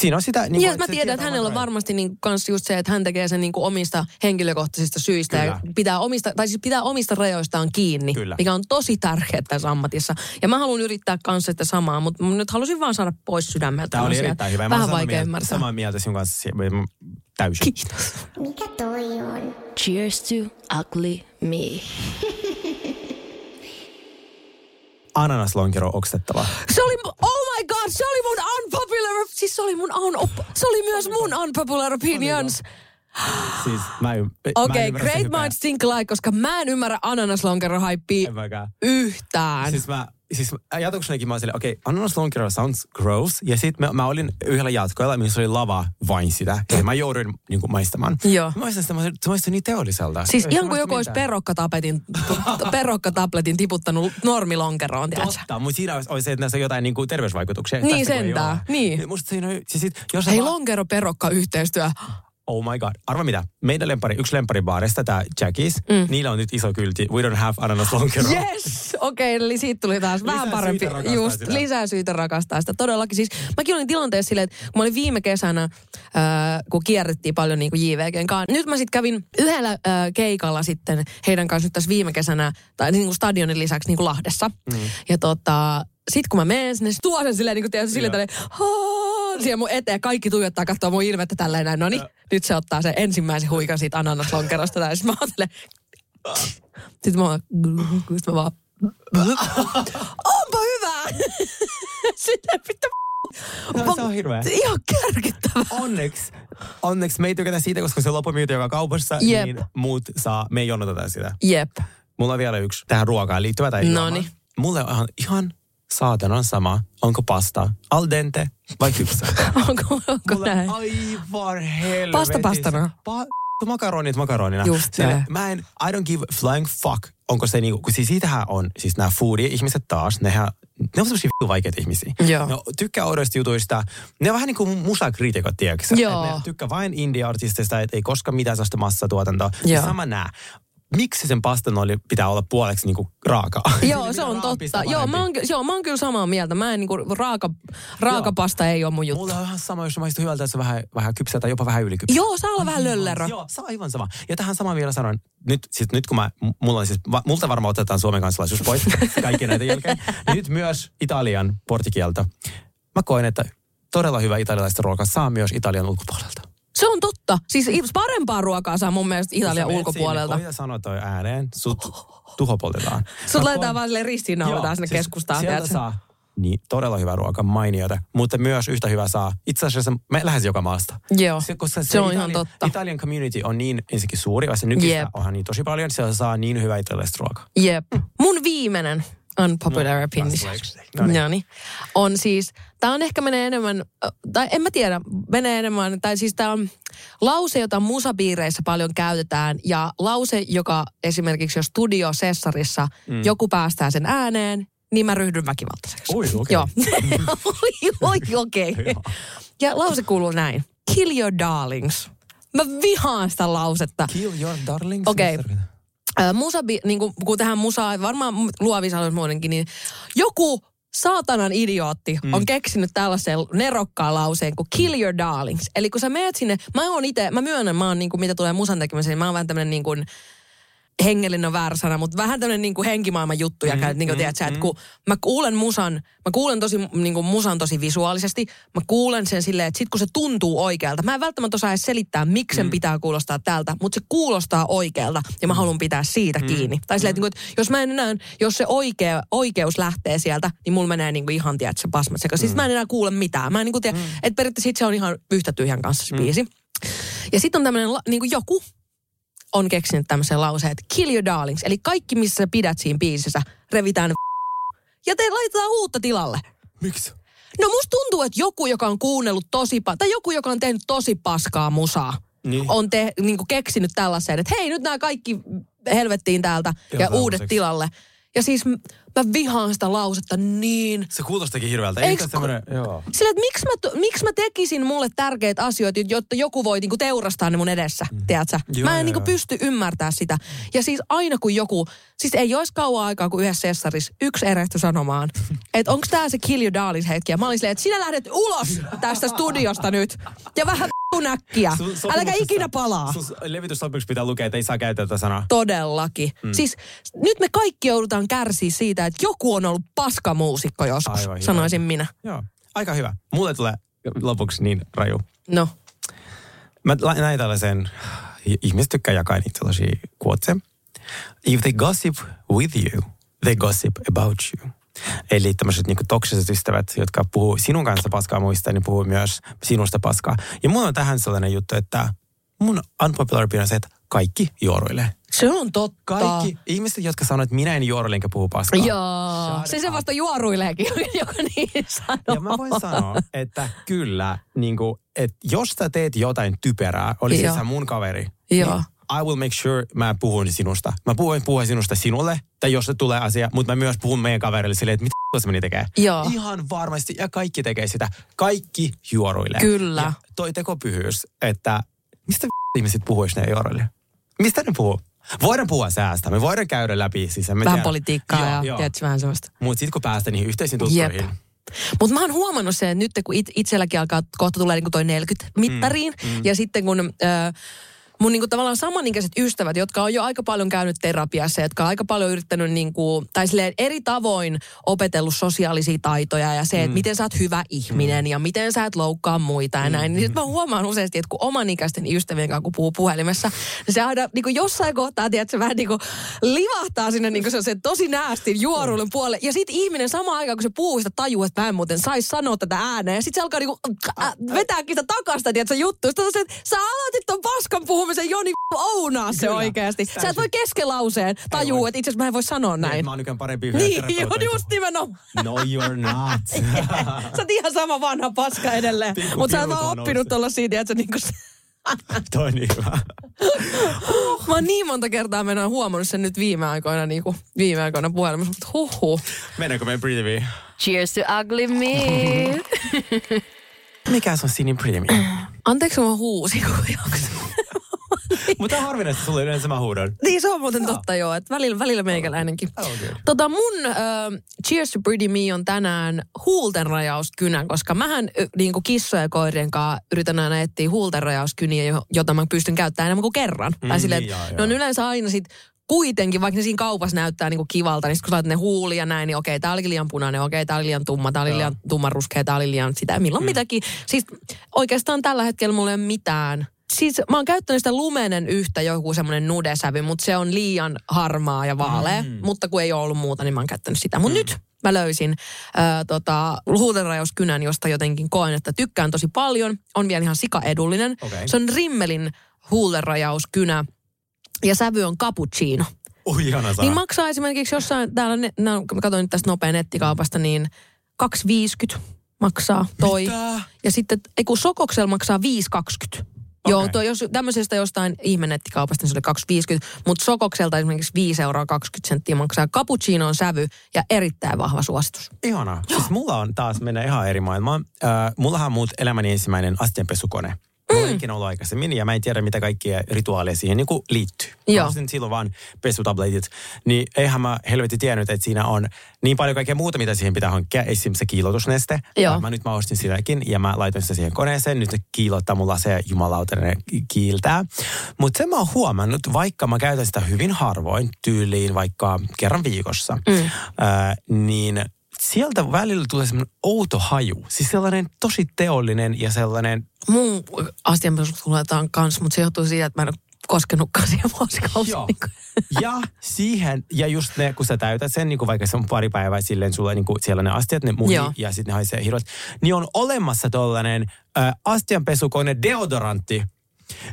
S5: siinä on sitä... Niin
S6: ja
S5: kuin,
S6: mä tiedän, että hänellä on varmasti niin kans just se, että hän tekee sen niin kuin omista henkilökohtaisista syistä ja
S5: Kyllä.
S6: pitää omista, tai siis pitää omista rajoistaan kiinni,
S5: Kyllä.
S6: mikä on tosi tärkeää tässä ammatissa. Ja mä haluan yrittää kanssa sitä samaa, mutta mä nyt halusin vaan saada pois sydämeltä.
S5: Tämä oli erittäin hyvä. Ja mä
S6: Vähän vaikea
S5: mieltä,
S6: ymmärtää.
S5: samaa mieltä sinun kanssa si- täysin.
S6: Kiitos.
S7: Mikä toi on?
S8: Cheers to ugly me.
S5: Ananaslonkero oksettava.
S6: Se oli, oh my god, se oli mun unpopular, siis se oli mun un, se oli myös mun unpopular opinions.
S5: Siis mä, y- mä en
S6: Okei,
S5: sitä
S6: great minds think alike, koska mä en ymmärrä ananaslonkerohaippia yhtään.
S5: Siis mä, siis ajatuksenakin mä olin silleen, okei, okay, ananaslonkero sounds gross. Ja sitten mä, mä, olin yhdellä jatkoilla, missä oli lava vain sitä. Ja mä jouduin niin kuin, maistamaan.
S6: Joo.
S5: Mä sitä, mä se maistui niin teolliselta.
S6: Siis ihan kuin joku olisi perokkatapetin, perokkatapletin tiputtanut normilonkeroon, tiedätkö?
S5: Totta, mutta siinä olisi, olisi se, että näissä on jotain niin kuin terveysvaikutuksia.
S6: Niin, sentään,
S5: ole.
S6: niin.
S5: Musta siinä siis sit, jos
S6: Hei,
S5: vaan-
S6: lonkero perokka yhteistyö.
S5: Oh my god. Arva mitä? Meidän lempari, yksi lemparibaarista, tämä Jackies, mm. niillä on nyt iso kylti. We don't have ananaslonkero.
S6: Yes! Okei, okay, eli siitä tuli taas vähän
S5: Lisää
S6: parempi.
S5: syitä
S6: Just,
S5: sitä.
S6: lisää syytä rakastaa sitä. Todellakin siis, mäkin olin tilanteessa silleen, että kun mä olin viime kesänä, äh, kun kierrettiin paljon niin kuin JVGn kanssa. Nyt mä sitten kävin yhdellä äh, keikalla sitten heidän kanssa nyt tässä viime kesänä, tai niin kuin stadionin lisäksi niin kuin Lahdessa. Mm. Ja tota, sitten kun mä menen sinne, se tuo sen silleen, niin kuin tiedätkö, silleen tälleen, "Haa", siihen mun eteen, kaikki tuijottaa, katsoo mun ilmettä tälleen näin, no niin, nyt se ottaa sen ensimmäisen huikan siitä ananaslonkerosta, ja sitten mä oon sitten mä, vaan- sit mä vaan, onpa hyvä! Sitten mitä
S5: No, se on hirveä.
S6: Ihan kärkittävä.
S5: Onneksi, onneksi me ei tykätä siitä, koska se on loppumyyty joka kaupassa,
S6: Jep.
S5: niin muut saa, me ei jonoteta sitä.
S6: Jep.
S5: Mulla on vielä yksi tähän ruokaan liittyvä tai.
S6: Noniin.
S5: Mulle on ihan saatanan sama, onko pasta al dente vai kypsä.
S6: Onko, onko
S5: Mulle
S6: näin?
S5: aivan helvetissä.
S6: Pasta pastana.
S5: Pa- makaronit makaronina.
S6: Just
S5: Sille. Mä en, I don't give flying fuck. Onko se niinku, kun siis siitähän on, siis nämä foodie-ihmiset taas, nehän, ne on semmosia vittu vaikeita ihmisiä.
S6: Joo.
S5: Ne tykkää oudoista jutuista. Ne on vähän niin kuin musakriitikot, tiedätkö?
S6: Joo.
S5: Et Ne tykkää vain indie-artisteista, että ei koskaan mitään sellaista massatuotantoa.
S6: Joo.
S5: Ja sama nää. Miksi sen pastan oli, pitää olla puoleksi niinku raakaa?
S6: Joo, se on totta. Joo mä, oon, joo, mä oon kyllä samaa mieltä. Mä en niinku, raaka, raakapasta ei ole mun juttu.
S5: Mulla on ihan sama, jos se maistuu hyvältä, että se vähän, vähän kypsää tai jopa vähän ylikypsää.
S6: Joo, saa olla vähän löllerö.
S5: Joo, on aivan sama. Ja tähän samaan vielä sanon, nyt, siis nyt kun mä, mulla on siis, va, multa varmaan otetaan Suomen kansalaisuus pois kaikkien näiden jälkeen. Ja nyt myös Italian portikielto. Mä koen, että todella hyvä italialaista ruokaa saa myös Italian ulkopuolelta.
S6: Se on totta. Siis parempaa ruokaa saa mun mielestä Italian ulkopuolelta.
S5: Koita sanoa toi ääneen. Sut tuho poltetaan.
S6: Sut
S5: Mä
S6: laitetaan
S5: koen-
S6: vaan silleen ristiinnauletaan
S5: Joo,
S6: sinne
S5: siis
S6: keskustaan.
S5: Sieltä saa niin, todella hyvää ruokaa, mainiota, mutta myös yhtä hyvää saa itse asiassa me lähes joka maasta.
S6: Joo,
S5: Se, koska
S6: se on ihan totta.
S5: Italian community on niin ensinnäkin suuri, vaikka nykistä
S6: Jep.
S5: onhan niin tosi paljon, siellä saa niin hyvää italialaista ruokaa.
S6: Jep. Mun viimeinen unpopular
S5: No,
S6: opinion.
S5: taas No niin.
S6: On siis, tää on ehkä menee enemmän, tai en mä tiedä, menee enemmän, tai siis tää on lause, jota musapiireissä paljon käytetään, ja lause, joka esimerkiksi jos studio Sessarissa mm. joku päästää sen ääneen, niin mä ryhdyn väkivaltaiseksi.
S5: Oi, okei.
S6: Joo. oi, oi, okei. Ja lause kuuluu näin. Kill your darlings. Mä vihaan sitä lausetta.
S5: Kill your darlings.
S6: Okei.
S5: Tarkoittaa?
S6: Ää, musa, niin kuin, kun tähän musaa, varmaan luovissa aloissa muutenkin, niin joku saatanan idiootti mm. on keksinyt tällaisen nerokkaan lauseen kuin kill your darlings. Eli kun sä meet sinne, mä oon itse, mä myönnän, mä oon niin kuin, mitä tulee musan tekemiseen, niin mä oon vähän tämmönen niin kuin, hengellinen on väärä sana, mutta vähän tämmöinen niin kuin henkimaailman juttu. Ja mm, niin kuin, tiedät, sä, että kun mä kuulen musan, mä kuulen tosi, niin kuin musan tosi visuaalisesti, mä kuulen sen silleen, että sit kun se tuntuu oikealta, mä en välttämättä osaa edes selittää, miksi sen pitää kuulostaa tältä, mutta se kuulostaa oikealta ja mä haluan pitää siitä kiinni. Tai silleen, että, niin kuin, että jos mä en enää, jos se oikea, oikeus lähtee sieltä, niin mulla menee niin kuin ihan, tiedät, se pasmat sekä. Siis mä en enää kuule mitään. Mä en niin kuin tiedä, että periaatteessa sit se on ihan yhtä tyhjän kanssa se biisi. Ja sitten on tämmöinen niin joku, on keksinyt tämmöisen lauseen, että kill your darlings. Eli kaikki, missä sä pidät siinä biisissä, revitään ja te laitetaan uutta tilalle.
S5: Miksi?
S6: No musta tuntuu, että joku, joka on kuunnellut tosi pa- tai joku, joka on tehnyt tosi paskaa musaa,
S5: Niin.
S6: on te, niin keksinyt tällaisen, että hei, nyt nämä kaikki helvettiin täältä ja,
S5: Ja
S6: uudet tilalle. Ja siis mä vihaan sitä lausetta niin
S5: Se kuulostakin hirveältä.
S6: Eiks ku-
S5: semmoinen, joo.
S6: sillä, että miksi mä, miksi mä tekisin mulle tärkeitä asioita, jotta joku voi niinku teurastaa ne mun edessä, mm. tiedätkö?
S5: Joo,
S6: mä en
S5: joo,
S6: niinku
S5: joo.
S6: pysty ymmärtää sitä. Ja siis aina kun joku, siis ei olisi kauan aikaa kuin yhdessä sessarissa yksi erehtyi sanomaan, että onko tämä se kill your darlings hetki. Ja mä olin silleen, että sinä lähdet ulos tästä studiosta nyt. Ja vähän näkkiä. Äläkä ikinä palaa.
S5: Sun levityssopimuksessa pitää lukea, että ei saa käyttää tätä sanaa.
S6: Todellakin. Mm. Siis nyt me kaikki joudutaan kärsiä siitä, että joku on ollut paskamuusikko joskus,
S5: Aivan hyvä.
S6: sanoisin minä.
S5: Joo, aika hyvä. Mulle tulee lopuksi niin raju.
S6: No,
S5: Mä näin tällaisen, ihmiset tykkää jakaa niitä tällaisia quotesia. If they gossip with you, they gossip about you. Eli tämmöiset niinku toksiset ystävät, jotka puhuu sinun kanssa paskaa muista, niin puhuu myös sinusta paskaa. Ja mulla on tähän sellainen juttu, että mun unpopular opinion on se, että kaikki juoruilee.
S6: Se on totta.
S5: Kaikki ihmiset, jotka sanoo, että minä en juoruile enkä puhu paskaa.
S6: Joo, se se vasta juoruileekin, joka niin sanoo.
S5: Ja mä voin sanoa, että kyllä, niin kuin, että jos sä teet jotain typerää, olisi
S6: Joo.
S5: sä mun kaveri,
S6: Joo.
S5: niin I will make sure mä puhun sinusta. Mä puhun, puhun sinusta sinulle, tai jos se tulee asia, mutta mä myös puhun meidän kaverille silleen, että mitä se meni tekee.
S6: Joo.
S5: Ihan varmasti, ja kaikki tekee sitä. Kaikki juoruilee.
S6: Kyllä.
S5: Ja toi tekopyhyys, että mistä ihmiset puhuu, jos ne ei juoruile? Mistä ne puhuu? Voidaan puhua säästä, me voidaan käydä läpi siis.
S6: Vähän
S5: tiedä.
S6: politiikkaa
S5: Joo,
S6: ja
S5: joo.
S6: tiedätkö, vähän sellaista.
S5: Mutta sitten kun päästään niihin yhteisiin tuttuihin,
S6: Mutta mä oon huomannut sen, että nyt kun it, itselläkin alkaa, kohta tulee niinku toi 40 mittariin. Mm, mm. Ja sitten kun äh, mun niinku tavallaan samanikäiset ystävät, jotka on jo aika paljon käynyt terapiassa, jotka on aika paljon yrittänyt niinku, tai silleen eri tavoin opetellut sosiaalisia taitoja ja se, että miten sä oot hyvä ihminen ja miten sä et loukkaa muita ja näin. Niin sit mä huomaan useasti, että kun omanikäisten ystävien kanssa kun puhuu puhelimessa, niin se aina niinku jossain kohtaa, tiedät, se vähän niinku livahtaa sinne niinku se tosi näästin juoruilun puolelle. Ja sit ihminen samaan aikaan, kun se puhuu sitä tajuu, että mä en muuten saisi sanoa tätä ääneen. Ja sit se alkaa niinku äh, vetääkin sitä takasta, tiedät, se juttu. Sitten on se, että sä aloitit ton paskan puhumisen, Joni, ounaa se
S5: Kyllä.
S6: oikeasti. Sä et voi keskelauseen tajuu,
S5: voi.
S6: että itse asiassa mä en voi sanoa näin.
S5: Mä oon nykyään parempi
S6: Niin, on just nimenomaan.
S5: No you're not.
S6: Sä oot ihan sama vanha paska edelleen. Mutta sä
S5: pirut
S6: vaan
S5: on
S6: oppinut tuolla siitä, että sä niinku...
S5: Toi on niin hyvä.
S6: Mä oon niin monta kertaa mennään huomannut sen nyt viime aikoina, niinku, viime aikoina puhelimessa, mutta huhhuh.
S5: Mennäänkö meidän Pretty Me?
S8: Cheers to ugly me.
S5: Mikä se on Sinin Pretty Me?
S6: Anteeksi, mä huusin kujaksi.
S5: Mutta on harvinaista, sulle yleensä mä huudan.
S6: Niin se on muuten totta joo, että välillä, välillä meikäläinenkin.
S5: Oh, good.
S6: Tota mun äh, Cheers to Pretty Me on tänään huultenrajauskynä, koska mähän niin kuin kissojen ja koirien kanssa yritän aina etsiä huultenrajauskyniä, jo- jota mä pystyn käyttämään enemmän kuin kerran.
S5: Mm,
S6: tai silleen,
S5: niin,
S6: että
S5: joo,
S6: ne on yleensä aina sit kuitenkin, vaikka ne siinä kaupassa näyttää niinku kivalta, niin sit kun sä laitat ne huuli ja näin, niin okei, tää olikin liian punainen, okei, tää oli liian tumma, tää oli liian tummanruskea, tää oli liian sitä, milloin mm. mitäkin. Siis oikeastaan tällä hetkellä mulla ei ole mitään siis mä oon käyttänyt sitä lumenen yhtä joku semmoinen nudesävy, mutta se on liian harmaa ja vaalea. Mm. Mutta kun ei ole ollut muuta, niin mä oon käyttänyt sitä. Mutta mm. nyt mä löysin ää, tota, huutenrajauskynän, josta jotenkin koen, että tykkään tosi paljon. On vielä ihan sikaedullinen.
S5: Okei.
S6: Se on Rimmelin huutenrajauskynä ja sävy on cappuccino.
S5: Ui, ihana sana.
S6: Niin maksaa esimerkiksi jossain, täällä, ne, no, mä katsoin nyt tästä nopea nettikaupasta, niin 2,50 maksaa toi.
S5: Mitä?
S6: Ja sitten, ei kun Sokoksella maksaa 5,20. Joo,
S5: Okei.
S6: tuo, jos tämmöisestä jostain ihmenettikaupasta, niin se oli 2,50. Mutta Sokokselta esimerkiksi 5 euroa 20 senttiä maksaa. Cappuccino on sävy ja erittäin vahva suositus.
S5: Ihana. Siis mulla on taas mennä ihan eri maailmaan. Äh, mullahan on muut elämäni ensimmäinen astianpesukone. Mulla ei ikinä ollut aikaisemmin ja mä en tiedä mitä kaikkia rituaaleja siihen niin liittyy. Mä
S6: Joo.
S5: ostin silloin vaan pesutabletit. Niin eihän mä helvetti tiennyt, että siinä on niin paljon kaikkea muuta, mitä siihen pitää hankkia. Esimerkiksi se kiilotusneste.
S6: Joo.
S5: Ja Mä nyt mä ostin sitäkin ja mä laitoin sitä siihen koneeseen. Nyt se kiilottaa mulla se jumalautinen kiiltää. Mutta sen mä oon huomannut, vaikka mä käytän sitä hyvin harvoin tyyliin vaikka kerran viikossa, mm. ää, niin sieltä välillä tulee semmoinen outo haju. Siis sellainen tosi teollinen ja sellainen
S6: Mun astianpesut tuletaan kanssa, mutta se johtuu siitä, että mä en ole koskenutkaan siihen vuosikausiin. Niin
S5: Ja siihen, ja just ne, kun sä täytät sen, niin kuin vaikka se on pari päivää silleen, sulla niin kuin siellä ne astiat, ne muhi,
S6: Joo.
S5: ja sitten ne haisee hirveästi, niin on olemassa tollainen äh, astianpesukone deodorantti.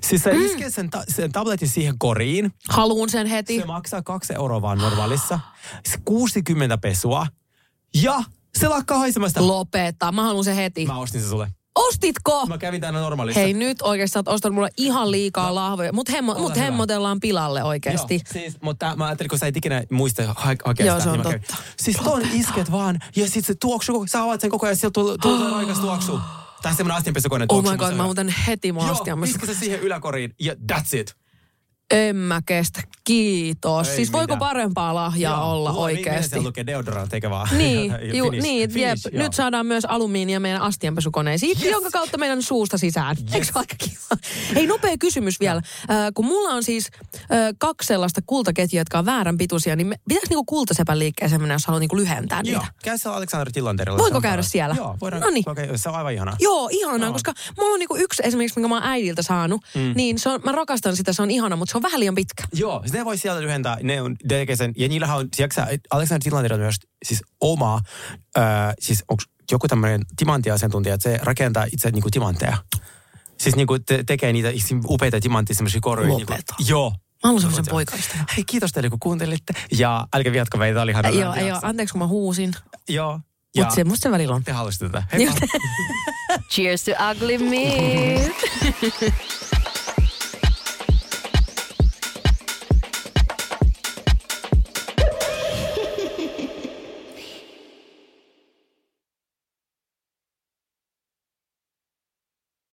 S5: Siis sä mm. isket sen, ta- sen tabletin siihen koriin,
S6: Haluun sen heti.
S5: se maksaa kaksi euroa vaan normaalissa, se 60 pesua, ja se lakkaa haisemasta.
S6: Lopeta. Mä haluan sen heti.
S5: Mä ostin se sulle.
S6: Ostitko?
S5: Mä kävin tänne normaalissa.
S6: Hei nyt oikeasti sä oot ostanut mulle ihan liikaa lahvoja. Mut, hemmo, mut
S5: hyvä.
S6: hemmotellaan pilalle oikeasti.
S5: Joo, siis, mutta mä ajattelin, kun sä et ikinä muista ha- hakea
S6: Joo,
S5: sitä,
S6: se on
S5: niin mä kävin.
S6: totta.
S5: Siis ton isket vaan, ja sit se tuoksu, sä avaat sen koko ajan, sieltä tulee, tulee raikas tuoksu. Tai semmonen astianpesukone
S6: Oh
S5: tuoksu.
S6: my god, mä muuten heti mun
S5: Joo, se siihen yläkoriin, ja that's it.
S6: En mä kestä. Kiitos.
S5: Ei
S6: siis voiko
S5: mitään.
S6: parempaa lahjaa
S5: Joo,
S6: olla oikeasti?
S5: siellä lukee deodorant, eikä vaan
S6: Niin, ju,
S5: finish,
S6: niin
S5: finish,
S6: jep.
S5: joo.
S6: Nyt saadaan myös alumiinia meidän astianpesukoneisiin, yes. jonka kautta meidän suusta sisään. Yes. Eikö se ole aika kiva? Hei, nopea kysymys vielä. Äh, kun mulla on siis äh, kaksi sellaista kultaketjua, jotka on väärän pituisia, niin me, pitäisikö niinku kultasepän liikkeeseen mennä, jos haluaa niinku lyhentää
S5: Joo,
S6: niitä?
S5: käy siellä Alexander Tillanderilla.
S6: Voiko
S5: on
S6: käydä
S5: paras.
S6: siellä?
S5: Joo, voidaan
S6: Noniin.
S5: kokeilla. Se on aivan ihanaa.
S6: Joo, ihanaa,
S5: Joo.
S6: koska mulla on niinku yksi esimerkiksi, minkä mä oon äidiltä saanut, mm. niin se on, mä rakastan sitä, se on ihana, mutta se on vähän liian pitkä.
S5: Joo, siis ne voi sieltä lyhentää, ne on sen, ja niillähän on, tiedätkö sä, Alexander Tillander on myös siis oma, äh, siis onko joku tämmöinen timanttiasiantuntija, että se rakentaa itse niinku timantteja. Siis niinku te, tekee niitä upeita timantteja, semmoisia koruja. Niinku,
S6: Lopeta.
S5: joo.
S6: Mä haluan semmoisen
S5: Joo.
S6: poikaista.
S5: Hei, kiitos teille kun kuuntelitte. Ja älkää viatko meitä, oli ihana.
S6: Joo, ei oo, anteeksi kun mä huusin.
S5: Joo. Ja
S6: Mutta semmoista se välillä on.
S5: te halusitte tätä. Heippa.
S8: Cheers to ugly meat.